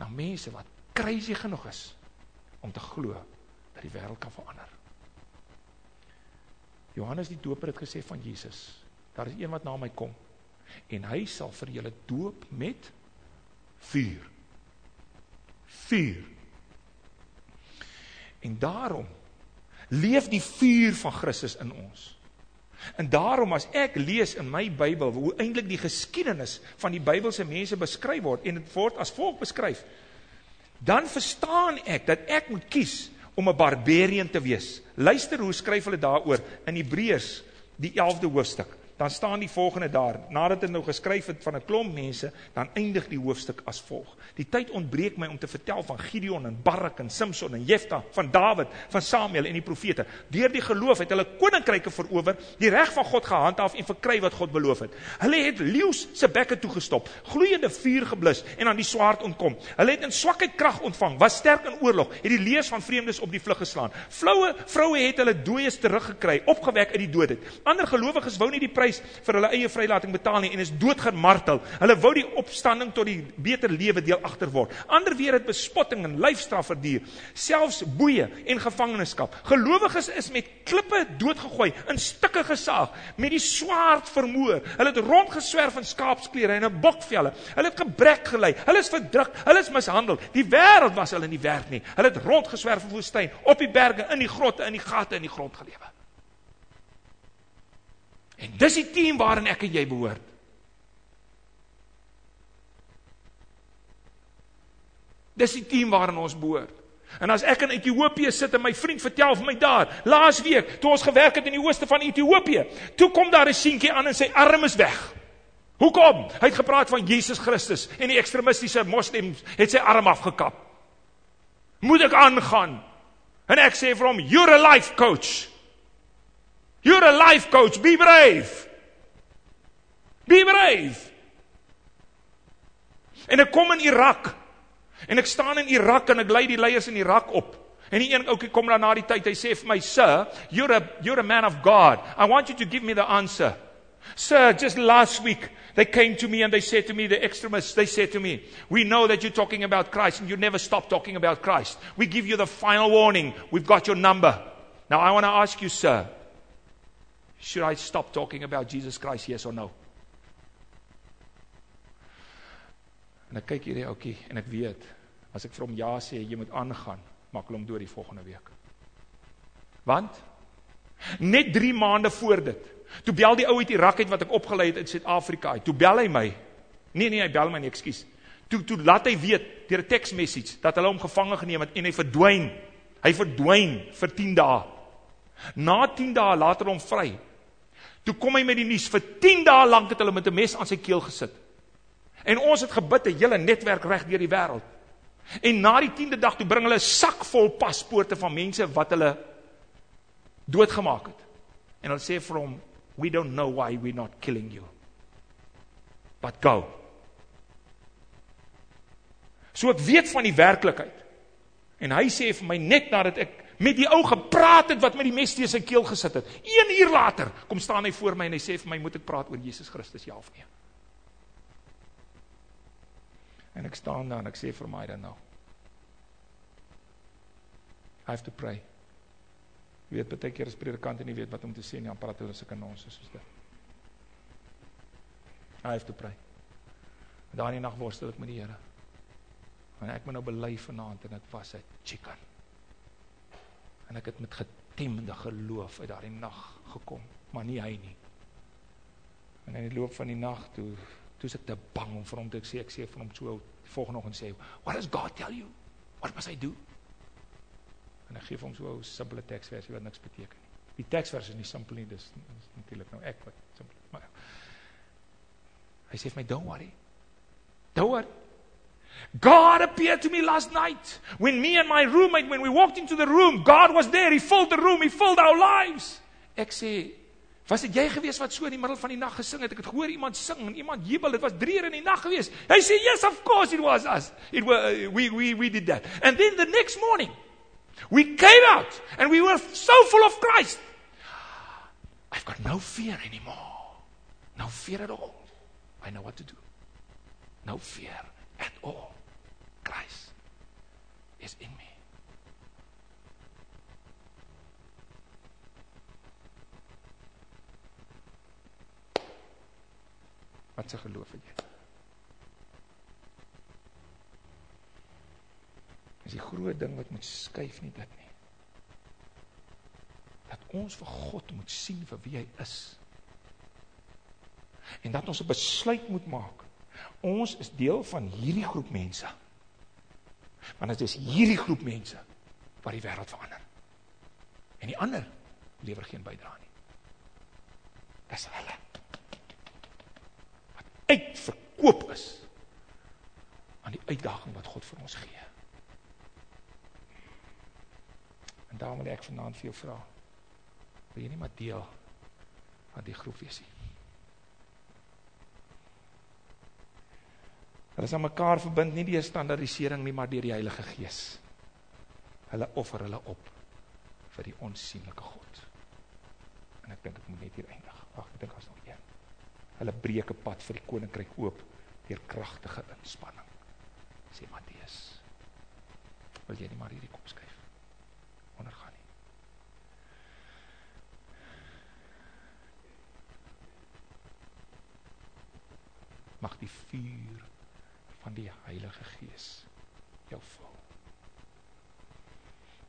Nou mense wat crazy genoeg is om te glo dat die wêreld kan verander. Johannes die Doper het gesê van Jesus, daar is een wat na my kom en hy sal vir julle doop met vuur. Vuur. En daarom leef die vuur van Christus in ons. En daarom as ek lees in my Bybel hoe eintlik die geskiedenis van die Bybelse mense beskryf word en dit word as volg beskryf, dan verstaan ek dat ek moet kies om 'n barbarian te wees. Luister hoe skryf hulle daaroor in Hebreërs die 11de hoofstuk dan staan die volgende daar. Nadat dit nou geskryf het van 'n klomp mense, dan eindig die hoofstuk as volg. Die tyd ontbreek my om te vertel van Gideon en Barak en Samson en Jefta, van Dawid, van Samuel en die profete. Deur die geloof het hulle koninkryke verower, die reg van God gehandhaaf en verkry wat God beloof het. Hulle het leeu's se bekke toegestop, gloeiende vuur geblus en aan die swaard ontkom. Hulle het in swakheid krag ontvang, was sterk in oorlog, het die lees van vreemdes op die vlug geslaan. Vroue, vroue het hulle dooies teruggekry, opgewek uit die dood het. Ander gelowiges wou nie die prys vir hulle eie vrylating betaal nie en is doodgemartel. Hulle wou die opstanding tot die beter lewe deel agter word. Ander weer het bespotting en lyfstraf verduur, selfs boeye en gevangenskap. Gelowiges is met klippe doodgegooi, in stukke gesaag, met die swaard vermoor. Hulle het rondgeswerf in skaapsklere en in bokvelle. Hulle het gebrek gely. Hulle is verdruk. Hulle is mishandel. Die wêreld was hulle nie werd nie. Hulle het rondgeswerf in woestyn, op die berge, in die grotte, in die gate in die grond gelewe. En dis die team waarin ek en jy behoort. Dis die team waarin ons behoort. En as ek in Ethiopië sit en my vriend vertel vir my daar, laasweek, toe ons gewerk het in die ooste van Ethiopië, toe kom daar 'n seentjie aan en sy arm is weg. Hoekom? Hy het gepraat van Jesus Christus en die ekstremistiese moslems het sy arm afgekap. Moet ek aangaan? En ek sê vir hom, "You're a life coach. You're a life coach. Be brave." Be brave. En ek kom in Irak. En ek staan in Irak en ek lei die leiers in Irak op. En die een ouetjie kom dan na die tyd, hy sê vir my, "Sir, you're a you're a man of God. I want you to give me the answer." Sir, just last week they came to me and they said to me, the extremists, they said to me, We know that you're talking about Christ and you never stop talking about Christ. We give you the final warning. We've got your number. Now I want to ask you, sir, should I stop talking about Jesus Christ, yes or no? En ek kyk hierdie ouetjie en ek weet as ek vir hom ja sê jy moet aangaan, maak hom deur die volgende week. Want net 3 maande voor dit, toe bel die ou uit Irak uit wat ek opgelei het in Suid-Afrika. Toe bel hy my. Nee nee, hy bel my nie, ekskuus. Toe toe laat hy weet deur 'n text message dat hulle hom gevange geneem het en hy verdwyn. Hy verdwyn vir 10 dae. Na 10 dae later hom vry. Toe kom hy met die nuus vir 10 dae lank het hulle met 'n mes aan sy keel gesit. En ons het gebid 'n hele netwerk reg deur die wêreld. En na die 10de dag toe bring hulle 'n sak vol paspoorte van mense wat hulle doodgemaak het. En hulle sê vir hom, "We don't know why we're not killing you. But go." So ek weet van die werklikheid. En hy sê vir my net nadat ek met die ou gepraat het wat met die mes teen sy keel gesit het. 1 uur later kom staan hy voor my en hy sê vir my, "Moet ek praat oor Jesus Christus ja of nee?" En ek staan daar en ek sê vir my dan nou. I have to pray. Jy weet baie keer as predikante nie weet wat om te sê nie, dan praat hulle sulke nonsens soos dit. I have to pray. Daai nag worstel ek met die Here. En ek moet nou bely vanaand en dit was 'n chicken. En ek het met getemde geloof uit daardie nag gekom, maar nie hy nie. En in die loop van die nag toe toe ek te bang om vir hom te sê ek sê vir hom so volgende oggend sê what does God tell you? What must I do? En ek gee hom so 'n simpele teksversie wat niks beteken nie. Die teksversie is nie simpel nie dis, dis natuurlik nou ek wat simpel maar hy sê vir my don't worry. Don't worry God appeared to me last night when me and my roommate when we walked into the room God was there he filled the room he filled our lives ek sê Was dit jy gewees wat so in die middel van die nag gesing het? Ek het gehoor iemand sing en iemand jubel. Dit was 3 uur in die nag gewees. Hy sê, "Yes, of course it was us. It was we we we did that." And then the next morning, we came out and we were so full of Christ. I've got no fear anymore. No fear at all. I know what to do. No fear at all. Christ is in me. Wat se geloof het jy? Dis die groot ding wat moet skuif nie dit nie. Dat ons vir God moet sien vir wie hy is. En dat ons 'n besluit moet maak. Ons is deel van hierdie groep mense. Want dit is hierdie groep mense wat die wêreld verander. En die ander lewer geen bydrae nie. Dis hulle uitverkoop is aan die uitdaging wat God vir ons gee. En daarom wil ek vanaand vir jou vra, wil jy nie maar deel van die groep wees nie? Hulle is aan mekaar verbind nie deur standaardisering nie, maar deur die Heilige Gees. Hulle offer hulle op vir die onsigbare God. En ek dink ek moet net hier eindig. Wag, ek dink as nog een hulle breek 'n pad vir die koninkryk oop deur kragtige inspanning. Sê Matteus. Wil jy nie maar hierdie kop skuif? Ondergaan nie. Mag die vuur van die Heilige Gees jou vul.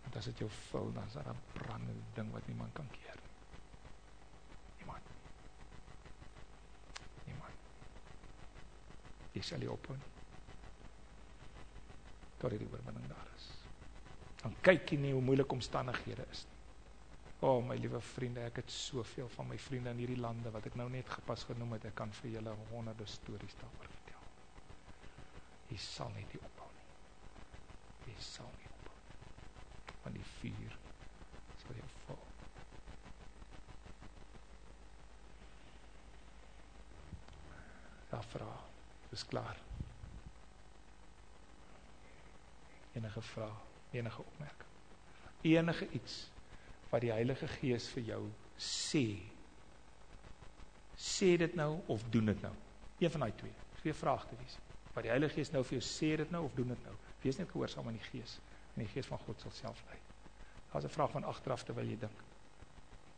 Want as dit jou vul, dan is daar 'n brandende ding wat niemand kan keer nie. jy sal nie ophou nie. Tot die oorwinning daar is. Dan kyk jy nie hoe moeilik omstandighede is nie. O oh, my liewe vriende, ek het soveel van my vriende in hierdie lande wat ek nou net gepas genoem het, ek kan vir julle honderde stories daaroor vertel. Jy sal nie ophou nie. Jy sal nie ophou nie. Want die vuur sal jou val. Ja, vra. Dis klaar. Enige vrae, enige opmerking. Enige iets wat die Heilige Gees vir jou sê. Sê dit nou of doen dit nou? Een van daai twee. Twee vrae te wees. Wat die Heilige Gees nou vir jou sê dit nou of doen dit nou? Wees net gehoorsaam aan die Gees en die Gees van God sal self lei. Daar's 'n vraag van agteraf terwyl jy dink.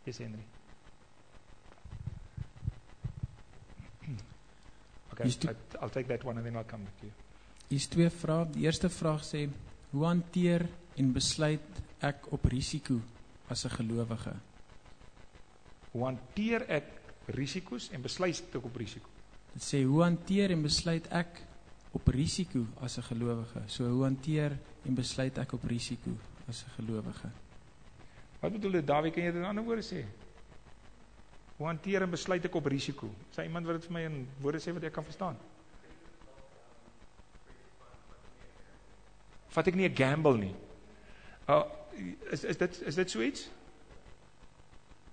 Dis Henry. Okay, I'll take that one and then I'll come back to you. Hier's twee vrae. Die eerste vraag sê: Hoe hanteer en besluit ek op risiko as 'n gelowige? Hoe hanteer ek risiko's en besluit ek op risiko? Dit sê hoe hanteer en besluit ek op risiko as 'n gelowige? So hoe hanteer en besluit ek op risiko as 'n gelowige? Wat bedoel dit Dawie, kan jy dit in ander woorde sê? Hoe hanteer en besluit ek op risiko? Sê iemand wat dit vir my in woorde sê wat ek kan verstaan? Vat ek nie 'n gamble nie. Uh is is dit is dit so iets?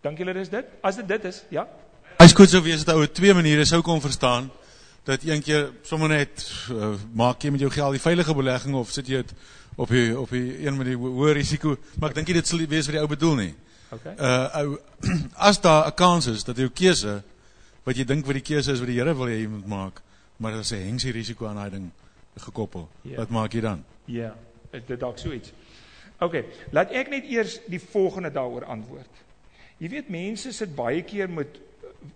Dink julle dis dit? As dit dit is, ja. Hy's goed sou wees dat ou twee maniere sou kon verstaan dat een keer sommer net uh, maak jy met jou geld die veilige belegging of sit jy dit op die op die een met die hoë risiko, maar ek dink dit sal wees wat die ou bedoel nie. Okay. Uh ou as daar 'n kans is dat jou keuse wat jy dink wat die keuse is wat die Here wil hê jy moet maak, maar as 'n hengsie risiko aan daai ding gekoppel, Ja. wat maak jy dan? Ja, is dit dalk so iets? OK, laat ek net eers die volgende daaroor antwoord. Jy weet mense sit baie keer met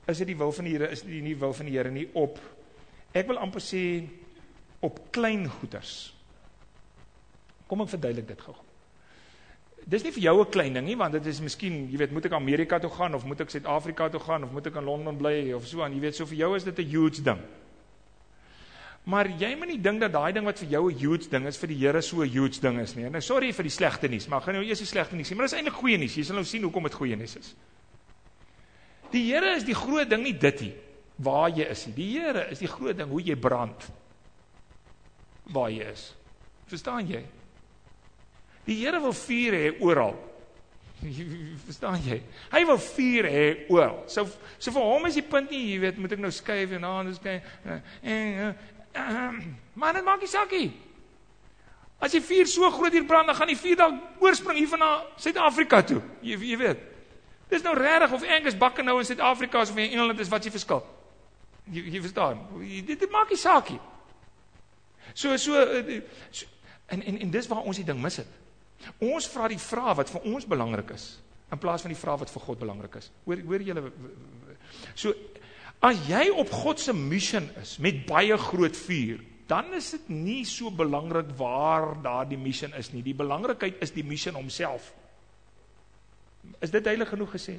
is dit die wil van die Here, is dit nie die wil van die Here nie op ek wil amper sê op klein goeders. Kom ek verduidelik dit gou. Dis nie vir jou 'n klein ding nie, want dit is miskien, jy weet, moet ek Amerika toe gaan of moet ek Suid-Afrika toe gaan of moet ek in Londen bly of so aan, jy weet, so vir jou is dit 'n huge ding. Maar jy moet nie dink dat daai ding wat vir jou 'n huge ding is vir die Here so 'n huge ding is nie. Nou sorry vir die slegte nuus, maar gaan nou eers die slegte nuus sê, maar dis eintlik goeie nuus. Jy sal nou sien hoekom dit goeie nuus is. Die Here is die groot ding nie dit nie waar jy is. Die Here is die groot ding hoe jy brand waar jy is. Verstaan jy? Die Here wil vuur hê oral. Verstaan jy? Hy wil vuur hê oral. So so vir hom is die punt nie, jy weet, moet ek nou skuif en aan dus kyk en maar dit maak nie saak nie. As die vuur so groot hier brand, dan gaan die vuur dalk oorspring hier van na Suid-Afrika toe. Jy jy weet. Dis nou regtig of Angus bakke nou in Suid-Afrika of in Engeland is wat jy verskil. Jy jy verstaan. Dit, dit maak nie saak nie. So so, so en en en dis waar ons die ding mis het. Ons vra die vrae wat vir ons belangrik is in plaas van die vrae wat vir God belangrik is. Hoor hoor julle so as jy op God se mission is met baie groot vuur, dan is dit nie so belangrik waar daardie mission is nie. Die belangrikheid is die mission homself. Is dit duidelik genoeg gesê?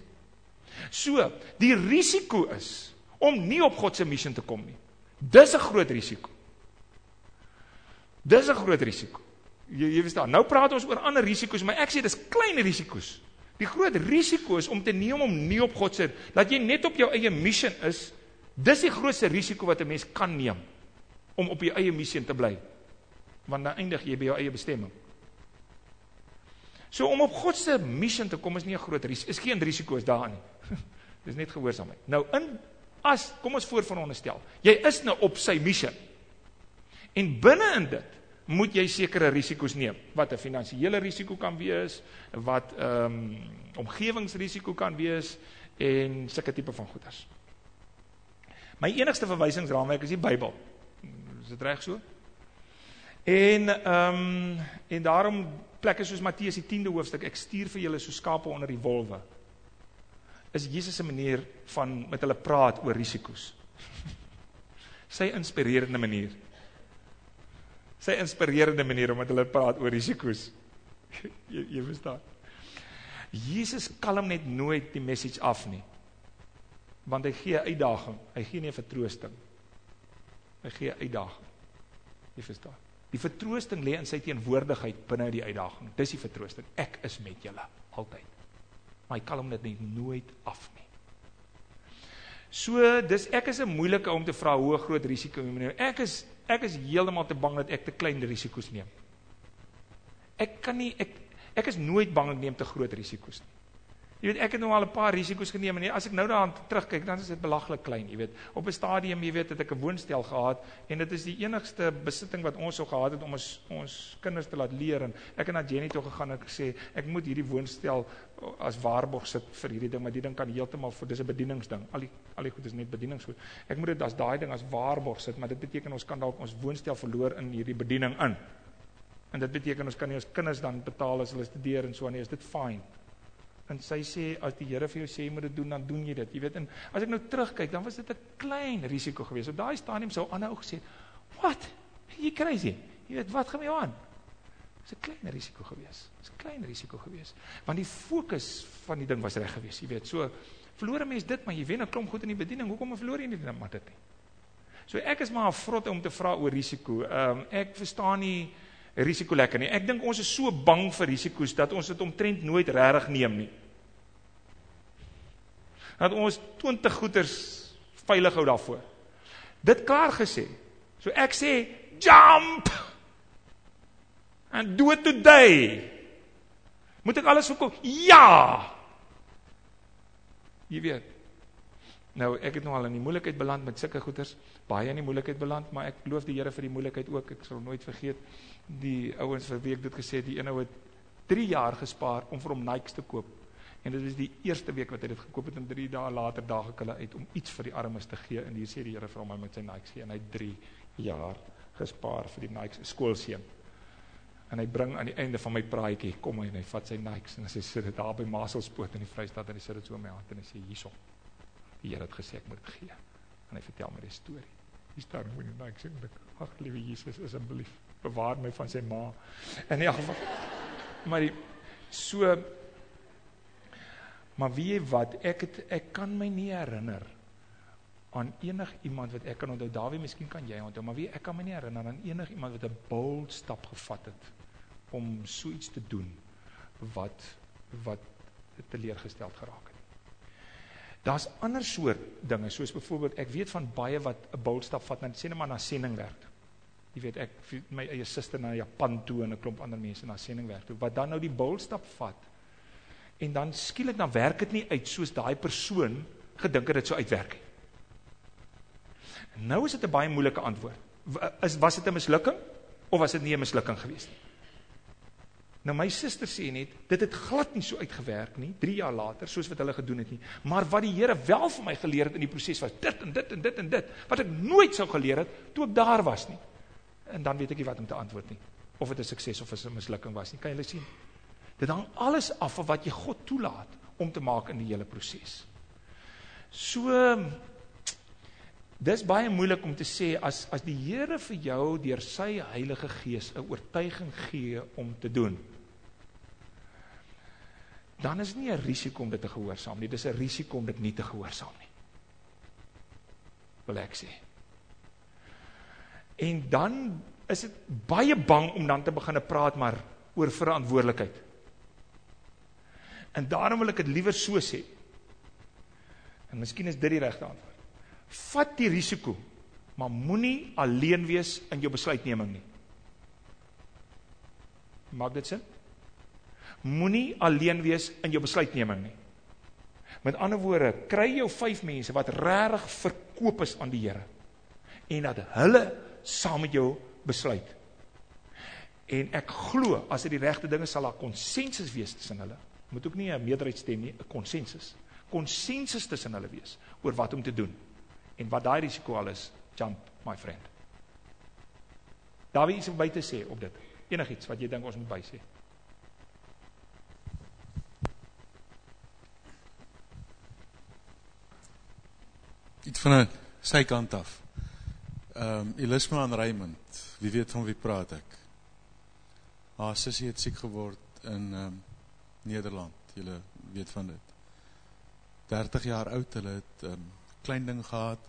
So, die risiko is om nie op God se mission te kom nie. Dis 'n groot risiko. Dis 'n groot risiko. Jy jy verstaan. Nou praat ons oor ander risiko's, maar ek sê dis klein risiko's. Die groot risiko is om te neem om nie op God se dat jy net op jou eie mission is. Dis die grootste risiko wat 'n mens kan neem om op jou eie mission te bly. Want dan eindig jy by jou eie bestemming. So om op God se mission te kom is nie 'n groot risiko. Is geen risiko is daar nie. Dis net gehoorsaamheid. Nou in as kom ons voorveronderstel, jy is nou op sy mission. En binne in dit moet jy sekere risiko's neem. Wat 'n finansiële risiko kan wees, wat ehm um, omgewingsrisiko kan wees en sulke tipe van goeders. My enigste verwysingsraamwerk is die Bybel. Is dit reg so? En ehm um, en daarom plekke soos Matteus die 10de hoofstuk, ek stuur vir julle so skape onder die wolwe. Is Jesus se manier van met hulle praat oor risiko's. Sy inspirerende manier. Sy inspirerende manier om met hulle praat oor risiko's. jy jy verstaan. Jesus kalm net nooit die message af nie. Want hy gee uitdaging, hy gee nie vertroosting. Hy gee uitdaging. Jy verstaan. Die vertroosting lê in sy teenwoordigheid binne die uitdaging. Dis die vertroosting. Ek is met julle altyd. Maar hy kalm dit net nooit af nie. So, dis ek is 'n moeilike om te vra hoe groot risiko jy neem. Ek is ek is heeltemal te bang dat ek te klein risiko's neem. Ek kan nie ek ek is nooit bang ek neem te groot risiko's nie. Jy weet ek het nou al 'n paar risiko's geneem en as ek nou daaraan terugkyk dan is dit belaglik klein, jy weet. Op 'n stadium, jy weet, het ek 'n woonstel gehad en dit is die enigste besitting wat ons sou gehad het om ons ons kinders te laat leer en ek het na Jenny toe gegaan en gesê ek moet hierdie woonstel as waarborg sit vir hierdie ding, maar die ding kan heeltemal vir dis 'n bedieningsding. Al die al die goed is net bedieningsgoed. Ek moet dit as daai ding as waarborg sit, maar dit beteken ons kan dalk ons woonstel verloor in hierdie bediening in. En dit beteken ons kan nie ons kinders dan betaal as hulle studeer en so aan nie. Is dit fyn? En sy sê as die Here vir jou sê jy moet dit doen, dan doen jy dit. Jy weet, en as ek nou terugkyk, dan was dit 'n klein risiko geweest. Op daai stadium sou ander ou gesê, "Wat? Jy crazy." Jy weet, wat gaan jy aan? Dis 'n klein risiko geweest. Dis 'n klein risiko geweest. Want die fokus van die ding was reg geweest, jy weet. So verloor 'n mens dit, maar jy wen 'n klomp goed in die bediening. Hoekom verloor jy nie dit maar dit nie? So ek is maar 'n vrotte om te vra oor risiko. Ehm um, ek verstaan nie risiko lekker nie. Ek dink ons is so bang vir risiko's dat ons dit omtrent nooit regtig neem nie. Dat ons 20 goeders veilig hou daarvoor. Dit klaar gesê. So ek sê jump. And do it today. Moet ek alles verkoop? Ja. Jy weet. Nou, ek het nou al in die moeilikheid beland met sulke goeders, baie in die moeilikheid beland, maar ek loof die Here vir die moeilikheid ook. Ek sal nooit vergeet die ouens vir wie ek dit gesê het, die een ou het 3 jaar gespaar om vir hom Nikes te koop. En dit was die eerste week wat hy dit gekoop het en 3 dae later daag ek hulle uit om iets vir die armes te gee en hier sê die Here vir hom hy moet sy Nikes gee en hy het 3 jaar gespaar vir die Nikes skoolseun. En hy bring aan die einde van my praatjie kom hy en hy vat sy Nikes en hy sê sit dit daar by Maselspoort in die Vrystaat en hy sit dit so in my hand en hy sê hierso. Die Here het gesê ek moet dit gee. En hy vertel my die storie. Hier staan hoe en ek ag liewe Jesus asseblief bewaar my van sy ma. In elk geval maar die so maar weet jy wat ek het ek kan my nie herinner aan enig iemand wat ek kan onthou Dawie miskien kan jy onthou maar wie ek kan my nie herinner aan enig iemand wat 'n bold stap gevat het om so iets te doen wat wat teleurgestel geraak. Daar's ander soort dinge soos byvoorbeeld ek weet van baie wat 'n bold stap vat net sê net maar na sendingwerk jy weet ek my eie suster na Japan toe en 'n klomp ander mense na sendingwerk toe wat dan nou die bulstap vat en dan skielik dan werk dit nie uit soos daai persoon gedink het dit sou uitwerk nie. Nou is dit 'n baie moeilike antwoord. Is was dit 'n mislukking of was dit nie 'n mislukking gewees nie? Nou my suster sê net dit het glad nie so uitgewerk nie 3 jaar later soos wat hulle gedoen het nie. Maar wat die Here wel vir my geleer het in die proses was dit en dit en dit en dit wat ek nooit sou geleer het toe ek daar was nie en dan weet ek nie wat om te antwoord nie. Of dit 'n sukses of 'n mislukking was nie. Kan julle sien? Dit hang alles af van wat jy God toelaat om te maak in die hele proses. So dis baie moeilik om te sê as as die Here vir jou deur sy Heilige Gees 'n oortuiging gee om te doen. Dan is nie 'n risiko om dit te gehoorsaam nie. Dis 'n risiko om dit nie te gehoorsaam nie. Wil ek sê. En dan is dit baie bang om dan te begin praat maar oor verantwoordelikheid. En daarom wil ek dit liewer so sê. En miskien is dit die regte antwoord. Vat die risiko, maar moenie alleen wees in jou besluitneming nie. Maak dit sin? Moenie alleen wees in jou besluitneming nie. Met ander woorde, kry jou 5 mense wat regtig verkoop is aan die Here en dat hulle saam met jou besluit. En ek glo as dit die regte dinge sal daar konsensus wees tussen hulle. Moet ook nie 'n meerderheidsstem nie, 'n konsensus. Konsensus tussen hulle wees oor wat om te doen. En wat daai risiko al is, jump my friend. Daar wie iets om by te sê op dit. Enigiets wat jy dink ons moet by sê. Iets van 'n sy kant af. Um, Elisma en Raymond, wie weet van wie praat ek? Haar sussie het siek geword in um, Nederland. Julle weet van dit. 30 jaar oud, hulle het um, klein ding gehad.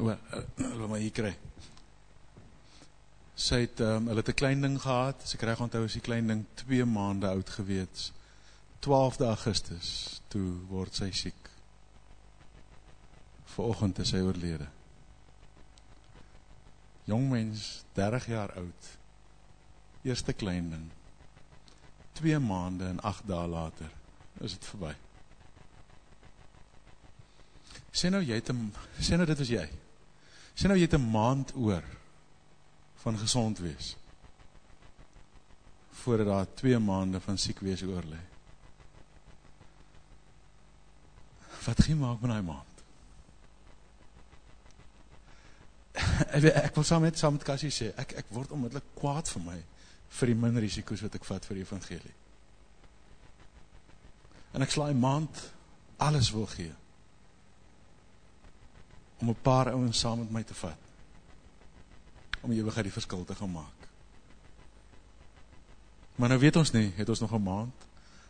Uh, hulle maar hier kry. Sy het um, hulle het 'n klein ding gehad. Ek reg onthou is die klein ding 2 maande oud gewees. 12de Augustus toe word sy siek. Vanoggend is sy oorlede. Jong mens, 30 jaar oud. Eerste klein ding. 2 maande en 8 dae later is dit verby. Sê nou jy het 'n sê nou dit was jy. Sê nou jy het 'n maand oor van gesond wees. Voordat daar 2 maande van siek wees oor lê. Wat gaan maak met daai maand? ek, ek wil saam met saam met Cassie sê, ek ek word onmiddellik kwaad vir my vir die min risiko's wat ek vat vir die evangelie. En ek slaai maand alles wil gee om 'n paar ouens saam met my te vat. Om ewigheid die verskil te gaan maak. Maar nou weet ons nie, het ons nog 'n maand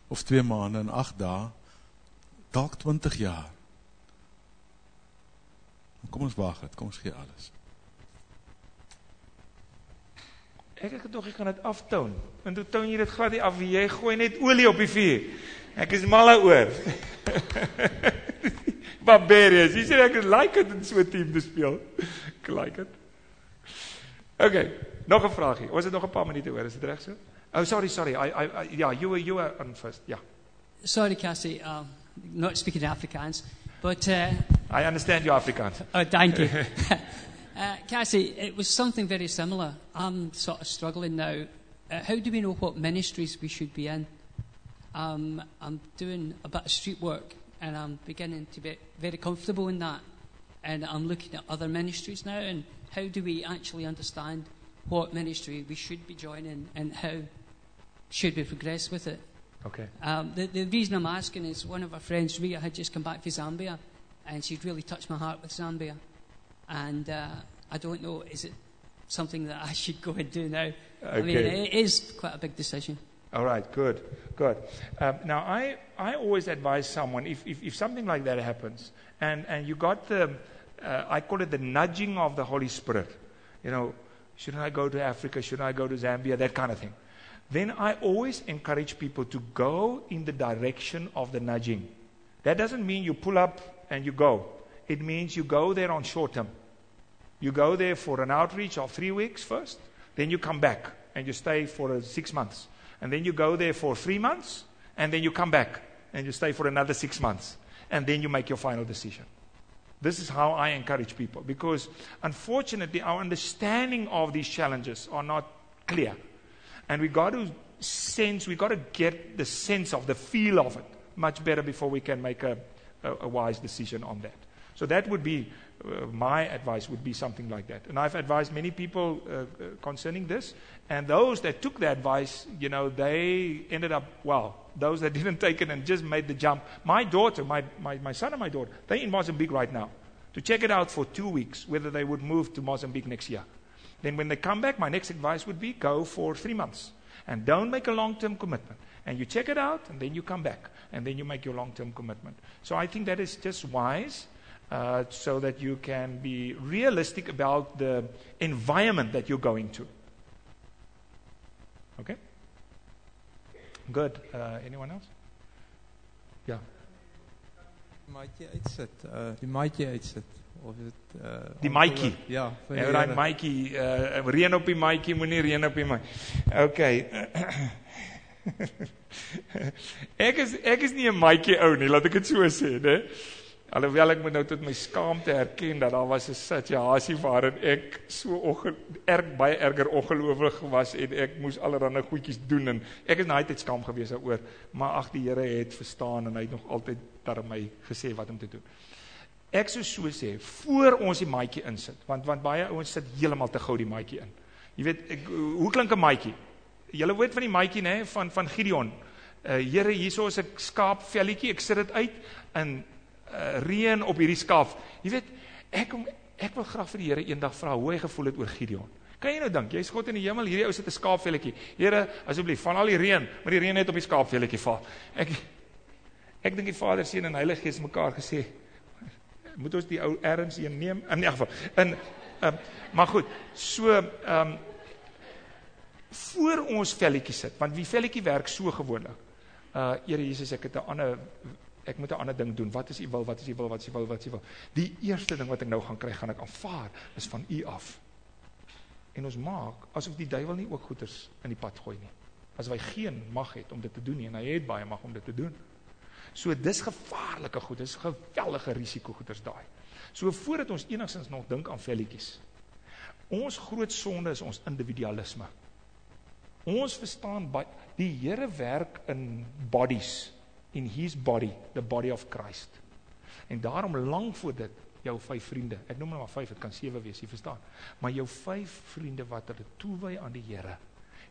of 2 maande en 8 dae dalk 20 jaar. Kom ons wag dit, kom ons gee alles. Ek ek dink ek gaan dit aftoon. En toe toon jy dit glad nie af, jy gooi net olie op die vuur. Ek is mal daaroor. Barbarians. Jy sê ek like dit in so 'n team te speel. Ek like dit. Okay, nog 'n vraagie. Ons het nog 'n paar minute oor, is dit reg so? Oh sorry, sorry. I I, I yeah, you were you were on first. Yeah. Sorry, Cassie, um, not speaking Afrikaans, but uh, I understand your Afrikaans. oh, thank you. uh, Cassie, it was something very similar. I'm sort of struggling now. Uh, how do we know what ministries we should be in? Um, I'm doing a bit of street work, and I'm beginning to be very comfortable in that. And I'm looking at other ministries now, and how do we actually understand what ministry we should be joining, and how should we progress with it? Okay. Um, the, the reason I'm asking is one of our friends, Ria, had just come back from Zambia, and she'd really touched my heart with Zambia. And uh, I don't know, is it something that I should go and do now? I mean, it is quite a big decision. All right, good, good. Um, now, I, I always advise someone if, if, if something like that happens, and, and you got the, uh, I call it the nudging of the Holy Spirit. You know, shouldn't I go to Africa? Shouldn't I go to Zambia? That kind of thing. Then I always encourage people to go in the direction of the nudging. That doesn't mean you pull up and you go. It means you go there on short term. You go there for an outreach of three weeks first, then you come back and you stay for six months. And then you go there for three months, and then you come back and you stay for another six months. And then you make your final decision. This is how I encourage people because unfortunately, our understanding of these challenges are not clear. And we got to sense, we got to get the sense of the feel of it much better before we can make a, a, a wise decision on that. So that would be uh, my advice would be something like that. And I've advised many people uh, uh, concerning this, and those that took the advice, you know, they ended up well. Those that didn't take it and just made the jump. My daughter, my, my, my son and my daughter, they're in Mozambique right now to check it out for two weeks whether they would move to Mozambique next year. Then when they come back, my next advice would be go for three months and don't make a long-term commitment. And you check it out, and then you come back, and then you make your long-term commitment. So I think that is just wise, uh, so that you can be realistic about the environment that you're going to. Okay. Good. Uh, anyone else? Yeah. maatjie uitsit. Uh die maatjie uitsit of dit uh Die maatjie? Ja, vir Ja, daai maatjie, uh, reën op die maatjie, moenie reën op die maatjie. Okay. ek is ek is nie 'n maatjie ou nie, laat ek dit so sê, né? Alhoewel ek moet nou tot my skaamte erken dat daar was 'n situasie waarin ek so onge- erg baie erger ongelowig was en ek moes allerlei goedjies doen en ek is naai tyd skaam gewees daaroor, maar ag die Here het verstaan en hy het nog altyd daar my gesê wat om te doen. Ek sou so sê, voor ons die maatjie insit, want want baie ouens sit heeltemal te gou die maatjie in. Jy weet, ek, hoe klink 'n maatjie? Julle weet van die maatjie nê van van Gideon. Uh Here, hierso is 'n skaapvelletjie, ek sit dit uit uh reën op hierdie skaap. Jy weet, ek ek wil graag vir die Here eendag vra hoe hy gevoel het oor Gideon. Kan jy nou dink, jy's God in die hemel, hierdie ou sit 'n skaapvelletjie. Here, asseblief, van al die reën, maar die reën net op die skaapvelletjie val. Ek ek dink die Vader, Seun en Heilige Gees mekaar gesê, moet ons die ou erns een neem in elk geval. In um, maar goed, so ehm um, voor ons velletjie sit, want wie velletjie werk so gewoonlik. Uh Here Jesus, ek het 'n ander ek moet 'n ander ding doen. Wat is u wil? Wat is u wil? Wat is u wil? Wat is u wil? Die eerste ding wat ek nou gaan kry, gaan ek aanvaar is van u af. En ons maak asof die duiwel nie ook goeders in die pad gooi nie. Asof hy geen mag het om dit te doen nie en hy het baie mag om dit te doen. So dis gevaarlike goed, dis geweldige risiko goeders daai. So voordat ons enigstens nog dink aan velletjies. Ons groot sonde is ons individualisme. Ons verstaan baie die Here werk in bodies in his body, the body of Christ. En daarom lank voor dit jou vyf vriende. Ek noem hulle maar vyf, dit kan sewe wees, jy verstaan. Maar jou vyf vriende wat hulle toewy aan die Here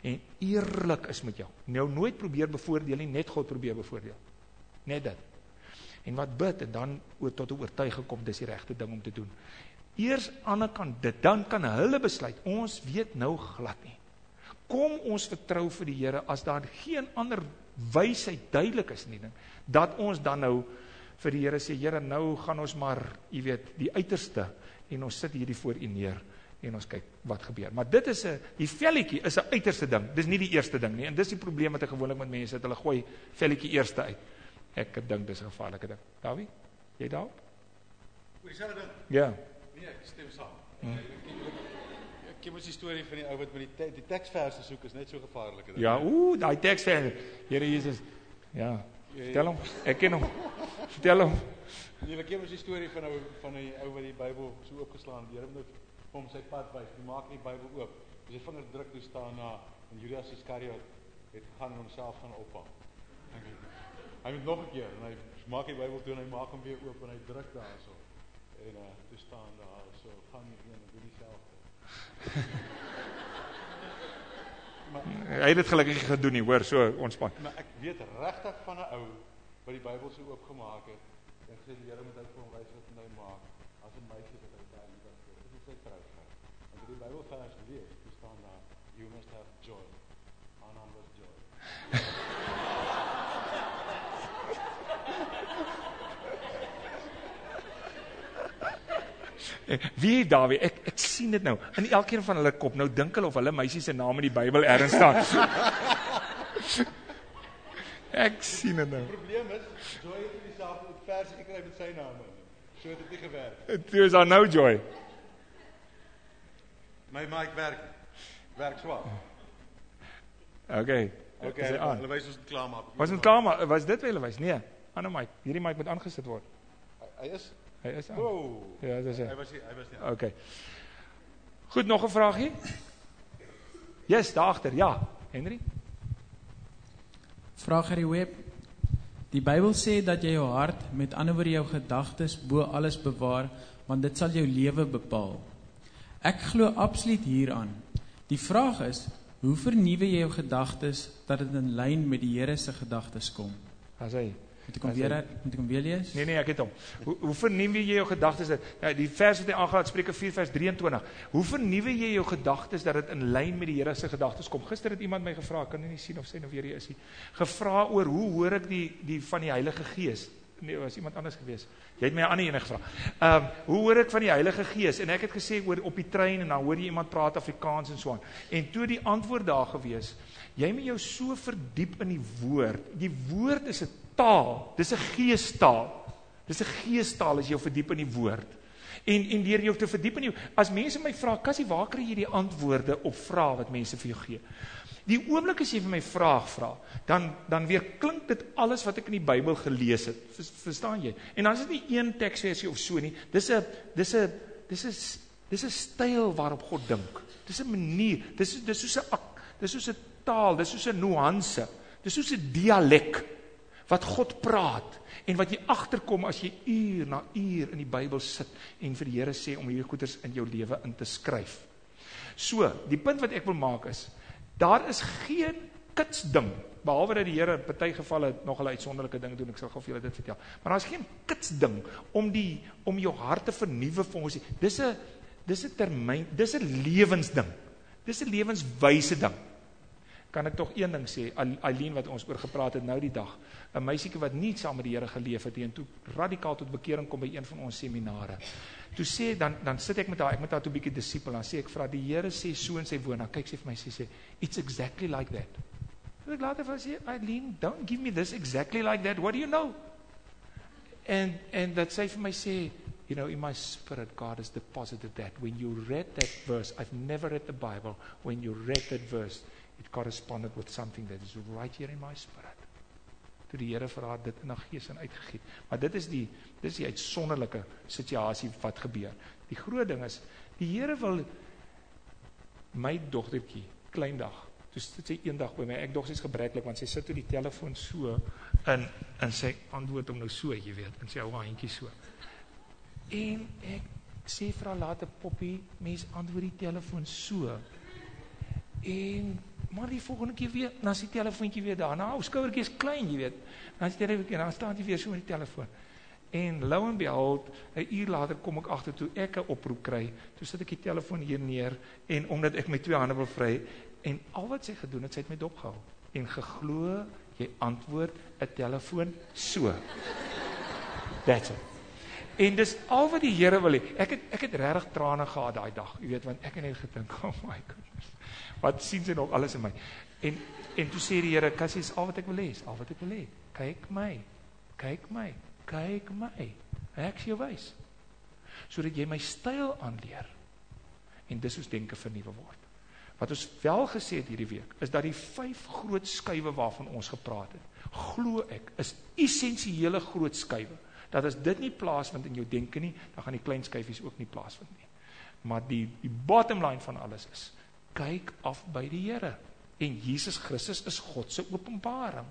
en eerlik is met jou. Nou nooit probeer bevoordeel nie, net God probeer bevoordeel. Net dit. En wat bid en dan oor tot 'n oortuiging kom dis die regte ding om te doen. Eers ander kan dit, dan kan hulle besluit. Ons weet nou glad nie. Kom ons vertrou vir die Here as daar geen ander wysheid duidelik is nie ding dat ons dan nou vir die Here sê Here nou gaan ons maar jy weet die uiterste en ons sit hierdie voor U neer en ons kyk wat gebeur. Maar dit is 'n die velletjie is 'n uiterste ding. Dis nie die eerste ding nie. En dis die probleem wat ek gewoonlik met mense het. Hulle gooi velletjie eerste uit. Ek dink dis 'n gevaarlike ding. Dawie, jy daar? Oor dieselfde ding. Ja. Nee, ek stem saam. Hmm. Ken mos die storie van die ou wat met die te, die teksverse soek is net so gevaarlik. Ja, ooh, daai teks van Here Jesus. Ja. Vertel hom. Ek ken hom. Vertel hom. Nee, ek ken mos die storie van ou van 'n ou wat die Bybel so oopgeslaan het. Die Here moet hom sy pad wys. Hy maak nie die Bybel oop. As hy vinger druk toe staan na en Judas Iskariot het gaan homself gaan ophang. Hy moet nog 'n keer en hy maak die Bybel toe en hy maak hom weer oop en hy druk daarso. En uh toe staan daar so gaan nie een en doen dieselfde. Hy het dit gelukkig gedoen nie, hoor, so ontspan. Maar ek weet regtig van 'n ou wat die Bybel so oopgemaak het en gesê die Here moet hy vir hom wys wat hy maak as 'n meisie wat hy daar lief het. Dit is sy trouvrou. En die Bybelvers lees, daar staan daar you must have joy. Anna was joy. Wie Dawie, ek ek sien dit nou. In elkeen van hulle kop nou dink hulle of hulle meisie se naam in die Bybel ergens staan. ek sien dit nou. Die probleem is joy het nie dieselfde vers gekry met sy naam in. So het dit nie gewerk. Dit is aan nou joy. My mic werk. Werk swak. Okay. Okay, hulle wys ons klaar maak. Was dit klaar maar was dit wel wys? Nee. Ander mic. Hierdie mic moet aangesit word. Hy is Hy is aan. Wow. Ja, dis hy. Hy was nie, hy was nie. Okay. Goed, nog 'n vraagie? Yes, daar agter. Ja, Henry. Vraag uit die web. Die Bybel sê dat jy jou hart, met ander woorde jou gedagtes bo alles bewaar, want dit sal jou lewe bepaal. Ek glo absoluut hieraan. Die vraag is, hoe vernuwe jy jou gedagtes dat dit in lyn met die Here se gedagtes kom? As hy Moet ek hom weer moet ek hom weer lees? Nee nee, ek het hom. Hoe hoe vernuwe jy jou gedagtes? dat- Ja, die vers wat hy aangaan, Spreuke 4 vers 23. Hoe vernuwe jy jou gedagtes dat dit in lyn met die Here se gedagtes kom? Gister het iemand my gevra, kan jy nie sien of sy nou weer hier is nie. Gevra oor hoe hoor ek die die van die Heilige Gees? Nee, was iemand anders gewees. Jy het my 'n ander ene gevra. Ehm, um, hoe hoor ek van die Heilige Gees? En ek het gesê oor op die trein en dan hoor jy iemand praat Afrikaans en so aan. En toe die antwoord daar gewees, jy moet jou so verdiep in die woord. Die woord is 'n taal. Dis 'n geestaal. Dis 'n geestaal as jy jou verdiep in die woord. En en deur jou te verdiep in jou as mense my vra, "Kassie, waar kry jy die antwoorde op vrae wat mense vir jou gee?" Die oomblik as jy vir my vraag vra, dan dan weer klink dit alles wat ek in die Bybel gelees het. Vers, verstaan jy? En dan is dit nie een teksversie of so nie. Dis 'n dis 'n dis 'n dis 'n styl waarop God dink. Dis 'n manier. Dis dis soos 'n dis soos 'n taal, dis soos 'n nuance. Dis soos 'n dialek wat God praat en wat jy agterkom as jy uur na uur in die Bybel sit en vir die Here sê om hierdie goeders in jou lewe in te skryf. So, die punt wat ek wil maak is daar is geen kits ding behalwe dat die Here in party gevalle nog 'n uitsonderlike ding doen, ek sal gou vir julle dit vertel. Maar daar's geen kits ding om die om jou hart te vernuwe vir ons. Dis 'n dis 'n termyn, dis 'n lewensding. Dis 'n lewenswyse ding. Kan ek tog een ding sê, Eileen wat ons oor gepraat het nou die dag, 'n meisietjie wat nie saam met die Here geleef het nie en toe radikaal tot bekering kom by een van ons seminare. Toe sê dan dan sit ek met haar, ek met haar toe bietjie disipel, dan sê ek vra die Here sê so en sy woon, dan kyk sy vir my sê sê it's exactly like that. En ek later vir sê Eileen, don't give me this exactly like that. What do you know? En en dat sy vir my sê You know, in my spirit, God has deposited that. When you read that verse, I've never read the Bible. When you read that verse, it corresponded with something that is right here in my spirit. Toe die Here vir haar dit in haar gees en uitgegee. Maar dit is die dis die uitsonderlike situasie wat gebeur. Die groot ding is die Here wil my dogtertjie kleindag. Toe sit sy eendag by my. Ek dog sy's gebreklik want sy sit toe die telefoon so in in sy antwoord hom nou so, jy weet, in sy ou handjie so. En ek sê vir haar later poppie, mens antwoord die telefoon so. En maar die volgende keer weer, dan is die telefoontjie weer daar. Nou, skouertjie is klein, jy weet. Dan is die telefoon, dan staan jy weer so met die telefoon. En lo en behold, 'n uur later kom ek agter toe ek 'n oproep kry. Toe sit ek die telefoon hier neer en omdat ek my twee hande bevry en al wat sy gedoen het, sy het my dopgehou en geglo jy antwoord 'n telefoon so. That's it. En dis al wat die Here wil hê. Ek het ek het regtig trane gehad daai dag, jy weet, want ek het net gedink, "Oh my goodness. Wat sien sy nog alles in my?" En en toe sê die Here, "Kassie, is al wat ek wil hê, al wat ek wil hê. Kyk my. Kyk my. Kyk my. Ek sien jou wys. Sodat jy my styl aanleer." En dis hoe denke vernuwe word. Wat ons wel gesê het hierdie week, is dat die vyf groot skuwe waarvan ons gepraat het, glo ek, is essensiële groot skuwe dat as dit nie plaasvind in jou denke nie, dan gaan die klein skyfies ook nie plaasvind nie. Maar die die bottom line van alles is kyk af by die Here. En Jesus Christus is God se openbaring.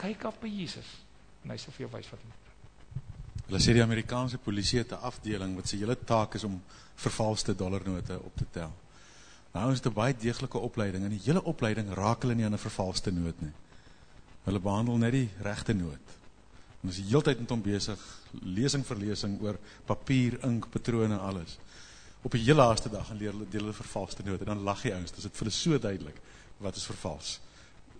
Kyk af by Jesus en hy sal vir jou wys wat doen. Hulle sê die Amerikaanse polisie het 'n afdeling wat se hele taak is om vervalste dollarnote op te tel. Nou is dit 'n baie deeglike opleiding en die hele opleiding raak hulle nie aan 'n vervalste noot nie. Hulle behandel net die regte noot. En is heeltyd met hom besig, lesing vir lesing oor papier, ink, patrone en alles. Op die heel laaste dag gaan leer hulle deel hulle vervalste note en dan die ouens, dit is vir hulle so duidelik wat is vervals.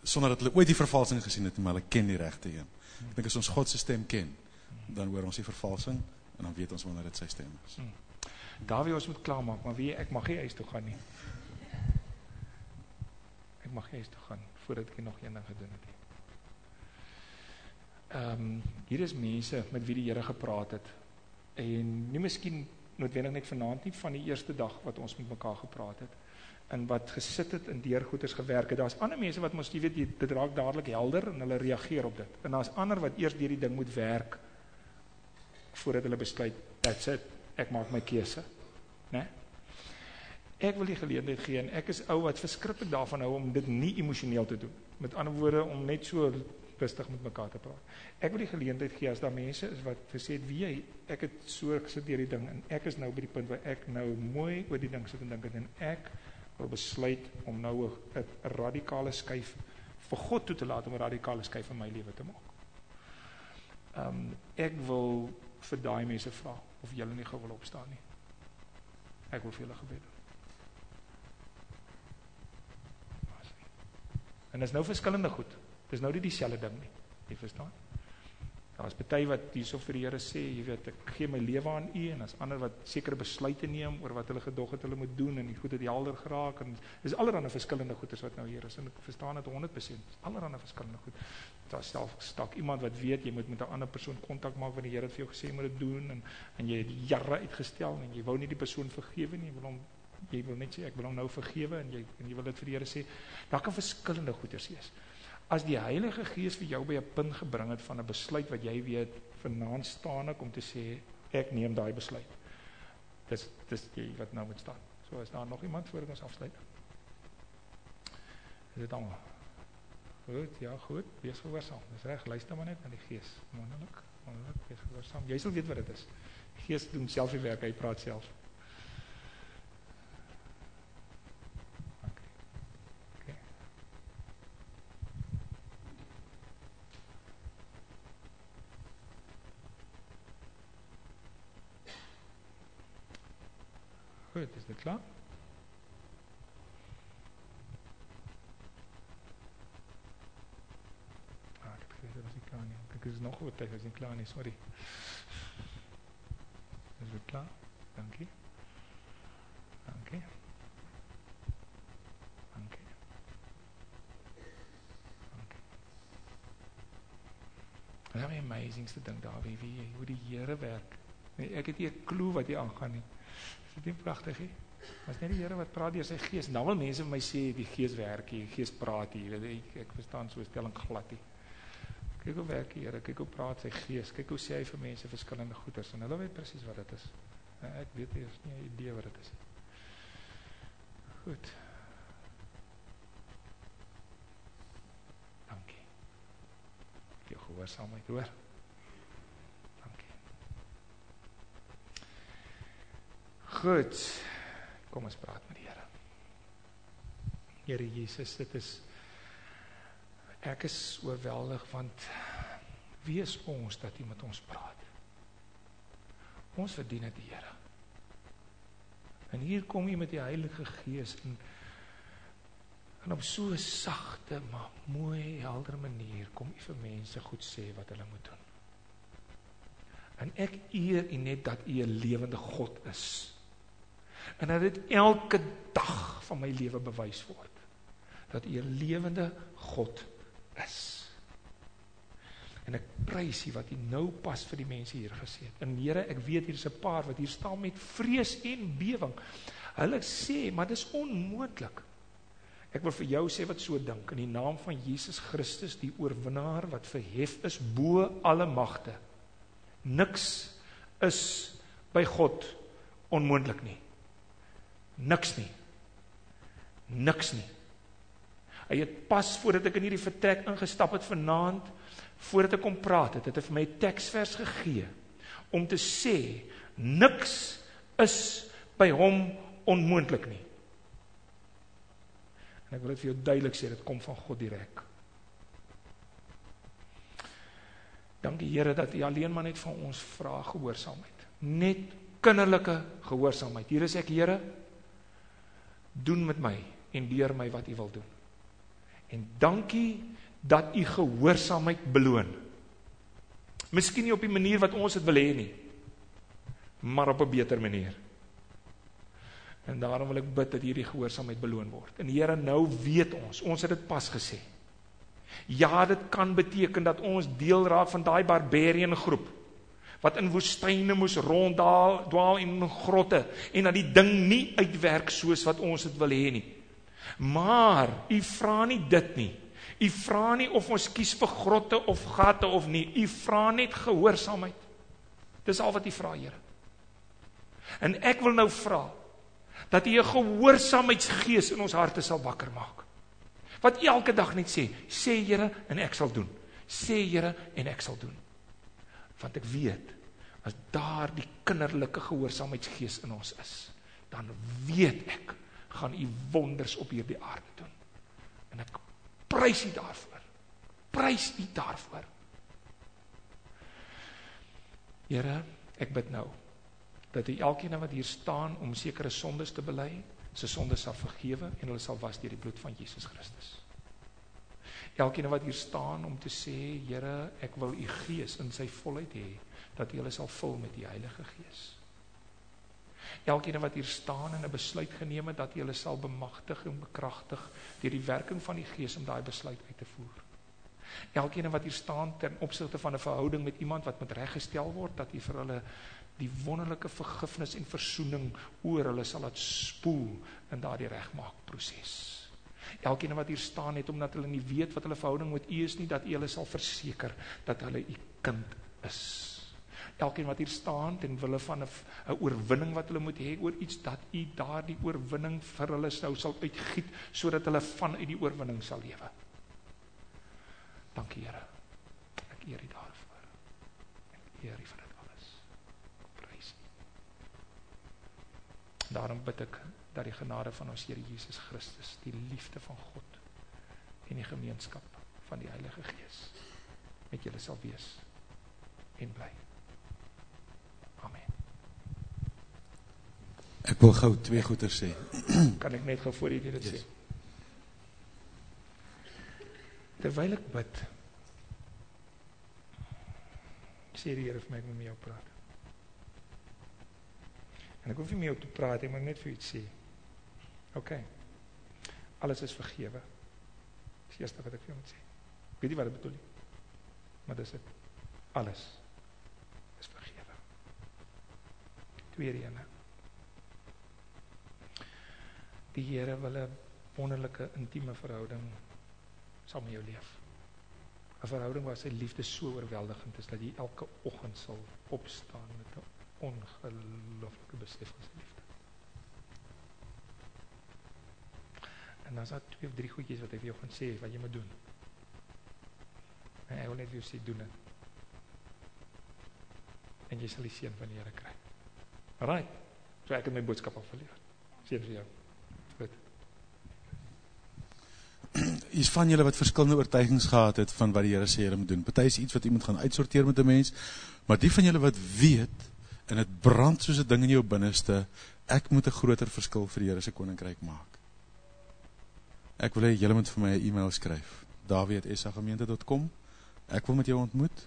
Sonder dat hulle ooit die vervalsing gesien het, maar hulle ken die regte een. Ek dink as ons God se stem ken, dan hoor ons die vervalsing en dan weet ons wanneer dit sy stem is. Hmm. Dawie ons moet klaarmaak, maar wie ek mag nie huis toe gaan nie. Ek mag nie huis toe gaan voordat ek nog een ding gedoen het nie ehm um, hier is mense met wie die Here gepraat het en nie miskien noodwendig net vanaand nie van die eerste dag wat ons met mekaar gepraat het en wat gesit het en deur goeders gewerk het. Daar's ander mense wat mos jy weet dit raak dadelik helder en hulle reageer op dit. En daar's ander wat eers deur die ding moet werk voordat hulle besluit that's it, ek maak my keuse. Né? Nee? Ek wil die geleentheid gee en ek is ou wat verskriklik daarvan hou om dit nie emosioneel te doen. Met ander woorde om net so rustig met mekaar te praat. Ek wil die geleentheid gee as daar mense is wat gesê het wie jy ek het so gesit deur die ding en ek is nou by die punt waar ek nou mooi oor die ding sit en dink en ek wil besluit om nou 'n radikale skuif vir God toe te laat om 'n radikale skuif in my lewe te maak. Ehm um, ek wil vir daai mense vra of julle nie gou wil opstaan nie. Ek wil vir julle gebed. En dit is nou verskillende goed. Dis nou nie dieselfde ding nie. Jy verstaan? Daar's party wat hierso vir die Here sê, jy weet, ek gee my lewe aan U en as ander wat sekere besluite neem oor wat hulle gedog het hulle moet doen en die goed het helder geraak en dis allerlei verskillende goeders wat nou hier is en ek verstaan dit 100%. Allerlei verskillende goed. Daar self stak iemand wat weet jy moet met 'n ander persoon kontak maak wanneer die Here vir jou gesê moet dit doen en en jy het jare uitgestel en jy wou nie die persoon vergewe nie, jy wil hom jy wil net sê ek wil hom nou vergewe en jy en jy wil dit vir die Here sê. Daar kan verskillende goeders wees as die Heilige Gees vir jou by 'n punt gebring het van 'n besluit wat jy weet vanaand staan ek om te sê ek neem daai besluit. Dis dis jy wat nou moet staan. So is daar nog iemand voor ons afsluit. Is dit almal? Goed, ja, goed. Wees gehoorsaam. Dis reg. Luister maar net na die Gees. Wonderlik. Wonderlik. Wees gehoorsaam. Jy sal weet wat dit is. Die Gees doen self die werk. Hy praat self. Goed, is dit klaar? Ah, ek het geweet dat dit klaar nie. Kyk, is nog wat tyd, is nie klaar nie, sorry. Is dit klaar? Dankie. Dankie. Dankie. Dankie. Nou amazingste ding daar, wie, wie hoe die Here werk. Nee, ek het nie 'n klou wat hier aangaan nie. Is dit nie pragtig nie? Was net die Here wat praat deur sy gees. Nou wil mense vir my sê die gees werk hier, die gees praat hier. Ek, ek verstaan so stelling glad nie. Kyk hoe werk die Here, kyk hoe praat sy gees, kyk hoe sê hy vir mense verskillende goeders en hulle weet presies wat dit is. Ek weet nie eens nie 'n idee wat dit is nie. Goed. Dankie. Jou gehoorsaamheid, hoor. Goed. Kom ons praat met die Here. Here Jesus, dit is ek is oorweldig want wie is ons dat U met ons praat? Ons verdien dit, Here. En hier kom U met die Heilige Gees en en op so 'n sagte maar mooi helder manier kom U vir mense goed sê wat hulle moet doen. En ek eer U net dat U 'n lewende God is. En dat dit elke dag van my lewe bewys word dat U 'n lewende God is. En ek prys U wat U nou pas vir die mense hier gesê het. En Here, ek weet hier is 'n paar wat hier staan met vrees en bewering. Hulle sê, maar dis onmoontlik. Ek wil vir jou sê wat so dink in die naam van Jesus Christus, die oorwinnaar wat verhef is bo alle magte. Niks is by God onmoontlik nie. Niks nie. Niks nie. Hy het pas voordat ek in hierdie vertrek ingestap het vanaand, voordat ek kom praat het, het hy vir my 'n teksvers gegee om te sê niks is by hom onmoontlik nie. En ek wil dit vir jou duidelik sê, dit kom van God direk. Dankie Here dat U alleen maar net van ons vra gehoorsaamheid. Net kinderlike gehoorsaamheid. Hier is ek Here. Doen met my en deur my wat U wil doen. En dankie dat u gehoorsaamheid beloon. Miskien nie op die manier wat ons dit wil hê nie, maar op 'n beter manier. En daarom wil ek bid dat hierdie gehoorsaamheid beloon word. En Here, nou weet ons, ons het dit pas gesê. Ja, dit kan beteken dat ons deel raak van daai barbarian groep wat in woestyne moes ronddwaal, dwaal in grotte en dat die ding nie uitwerk soos wat ons dit wil hê nie. Maar u vra nie dit nie. U vra nie of ons kies vir grotte of gate of nie. U vra net gehoorsaamheid. Dis al wat u vra, Here. En ek wil nou vra dat u 'n gehoorsaamheidsgees in ons harte sal wakker maak. Wat elke dag net sê, sê Here en ek sal doen. Sê Here en ek sal doen. Want ek weet as daar die kinderlike gehoorsaamheidsgees in ons is, dan weet ek gaan u wonders op hierdie aarde doen. En ek prys u daarvoor. Prys u daarvoor. Here, ek bid nou dat u elkeen wat hier staan om sekere sondes te bely, sy sondes sal vergewe en hulle sal was deur die bloed van Jesus Christus. Elkeen wat hier staan om te sê, Here, ek wil u gees in sy volheid hê, dat u hulle sal vul met die Heilige Gees. Elkeen wat hier staan en 'n besluit geneem het dat jy hulle sal bemagtig en bekragtig deur die werking van die Gees om daai besluit uit te voer. Elkeen wat hier staan ten opsigte van 'n verhouding met iemand wat moet reggestel word dat jy vir hulle die wonderlike vergifnis en verzoening oor hulle sal laat spoel in daardie regmaak proses. Elkeen wat hier staan net omdat hulle nie weet wat hulle verhouding met U is nie dat U hulle sal verseker dat hulle U kind is elkeen wat hier staan ten wille van 'n oorwinning wat hulle moet hê oor iets dat u daardie oorwinning vir hulle sou sal uitgiet sodat hulle vanuit die oorwinning sal lewe. Dankie Here. Ek eer U daarvoor. Ek eer U vir dit alles. Prys U. Daarom bid ek dat die genade van ons Here Jesus Christus, die liefde van God en die gemeenskap van die Heilige Gees met julle sal wees en bly. Amen. Ek wil gou twee goeie sê. Kan ek net gou voor jy dit sê? Terwyl ek bid, Sê die Here vir my ek moet met jou praat. En ek hoef nie met jou te praat, ek moet net vir jou iets sê. OK. Alles is vergewe. Dis die eerste wat ek vir jou moet sê. Weet nie wat dit bedoel nie. Maar dis dit. Alles is vergewe. Tweede ene. Die Here wil 'n wonderlike intieme verhouding saam met jou leef. 'n Verhouding waar sy liefde so oorweldigend is dat jy elke oggend sal opstaan met 'n ongelooflike besef van sy liefde. En dan is daar twee of drie goedjies wat ek vir jou gaan sê wat jy moet doen. En ek wil net vir jou sê doen dit. En jy sal die seën van die Here kry. Alraai. So ek het my boodskap afgeleer. Seën vir jou. Goed. Hier's van julle wat verskillende oortuigings gehad het van wat die Here sê julle moet doen. Party is iets wat iemand gaan uitsorteer met 'n mens, maar die van julle wat weet en dit brand soos 'n ding in jou binneste, ek moet 'n groter verskil vir die Here se koninkryk maak. Ek wil hê julle moet vir my 'n e-mail skryf. dawie@sagemeente.com. Ek wil met jou ontmoet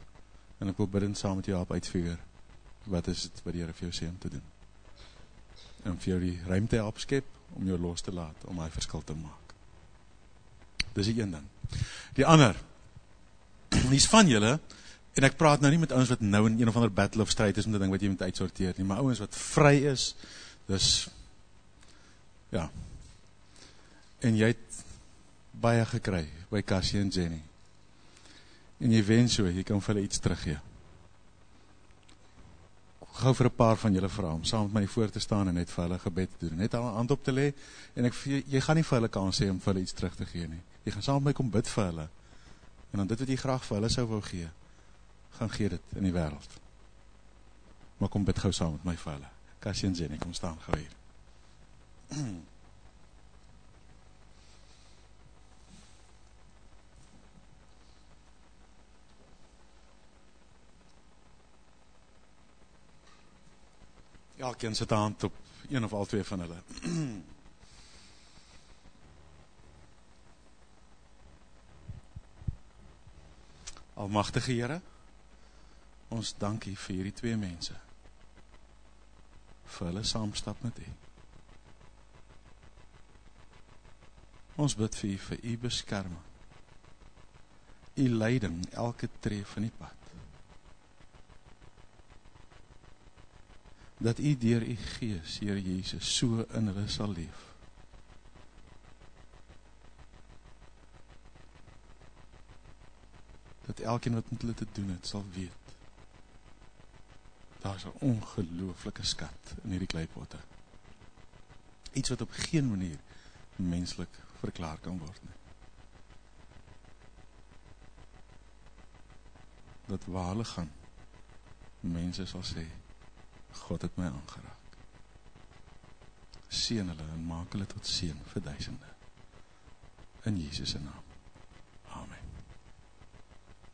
en ek wil bidend saam met jou help uitfigure wat is dit wat die Here vir jou sê om te doen. En vir jou die ruimte help skep om jou los te laat om hy verskil te maak. Dis die een ding. Die ander, hier's van julle, en ek praat nou nie met ouens wat nou in een of ander battle of strijd is met die ding wat jy moet uitsorteer nie, maar ouens wat vry is, dis, ja, en jy het baie gekry by Cassie en Jenny, en jy wens so, jy kan vir hulle iets teruggee. Gou vir 'n paar van julle vra om saam met my voor te staan en net vir hulle gebed te doen, net al 'n hand op te lê en ek jy gaan nie vir hulle kan sê om vir hulle iets terug te gee nie. Jy gaan saam met my kom bid vir hulle. En dan dit wat jy graag vir hulle sou wou gee, gaan gee dit in die wêreld. Maar kom bid gou saam met my vir hulle. Cassie en Jenny, kom staan gou hier. Elkeen sit 'n hand op een of al twee van hulle. Almagtige Here, ons dankie vir hierdie twee mense. Vir hulle saamstap met U. Ons bid vir U vir U beskerming. U leiding elke tree van die pad. Dat u deur u gees, Here Jesus, so in hulle sal leef. Dat elkeen wat met hulle te doen het, sal weet. Daar's 'n ongelooflike skat in hierdie kleipotte. Iets wat op geen manier menslik verklaar kan word nie. Dat waar hulle gaan, mense sal sê, God het my aangeraak. Seën hulle en maak hulle tot seën vir duisende. In Jesus se naam.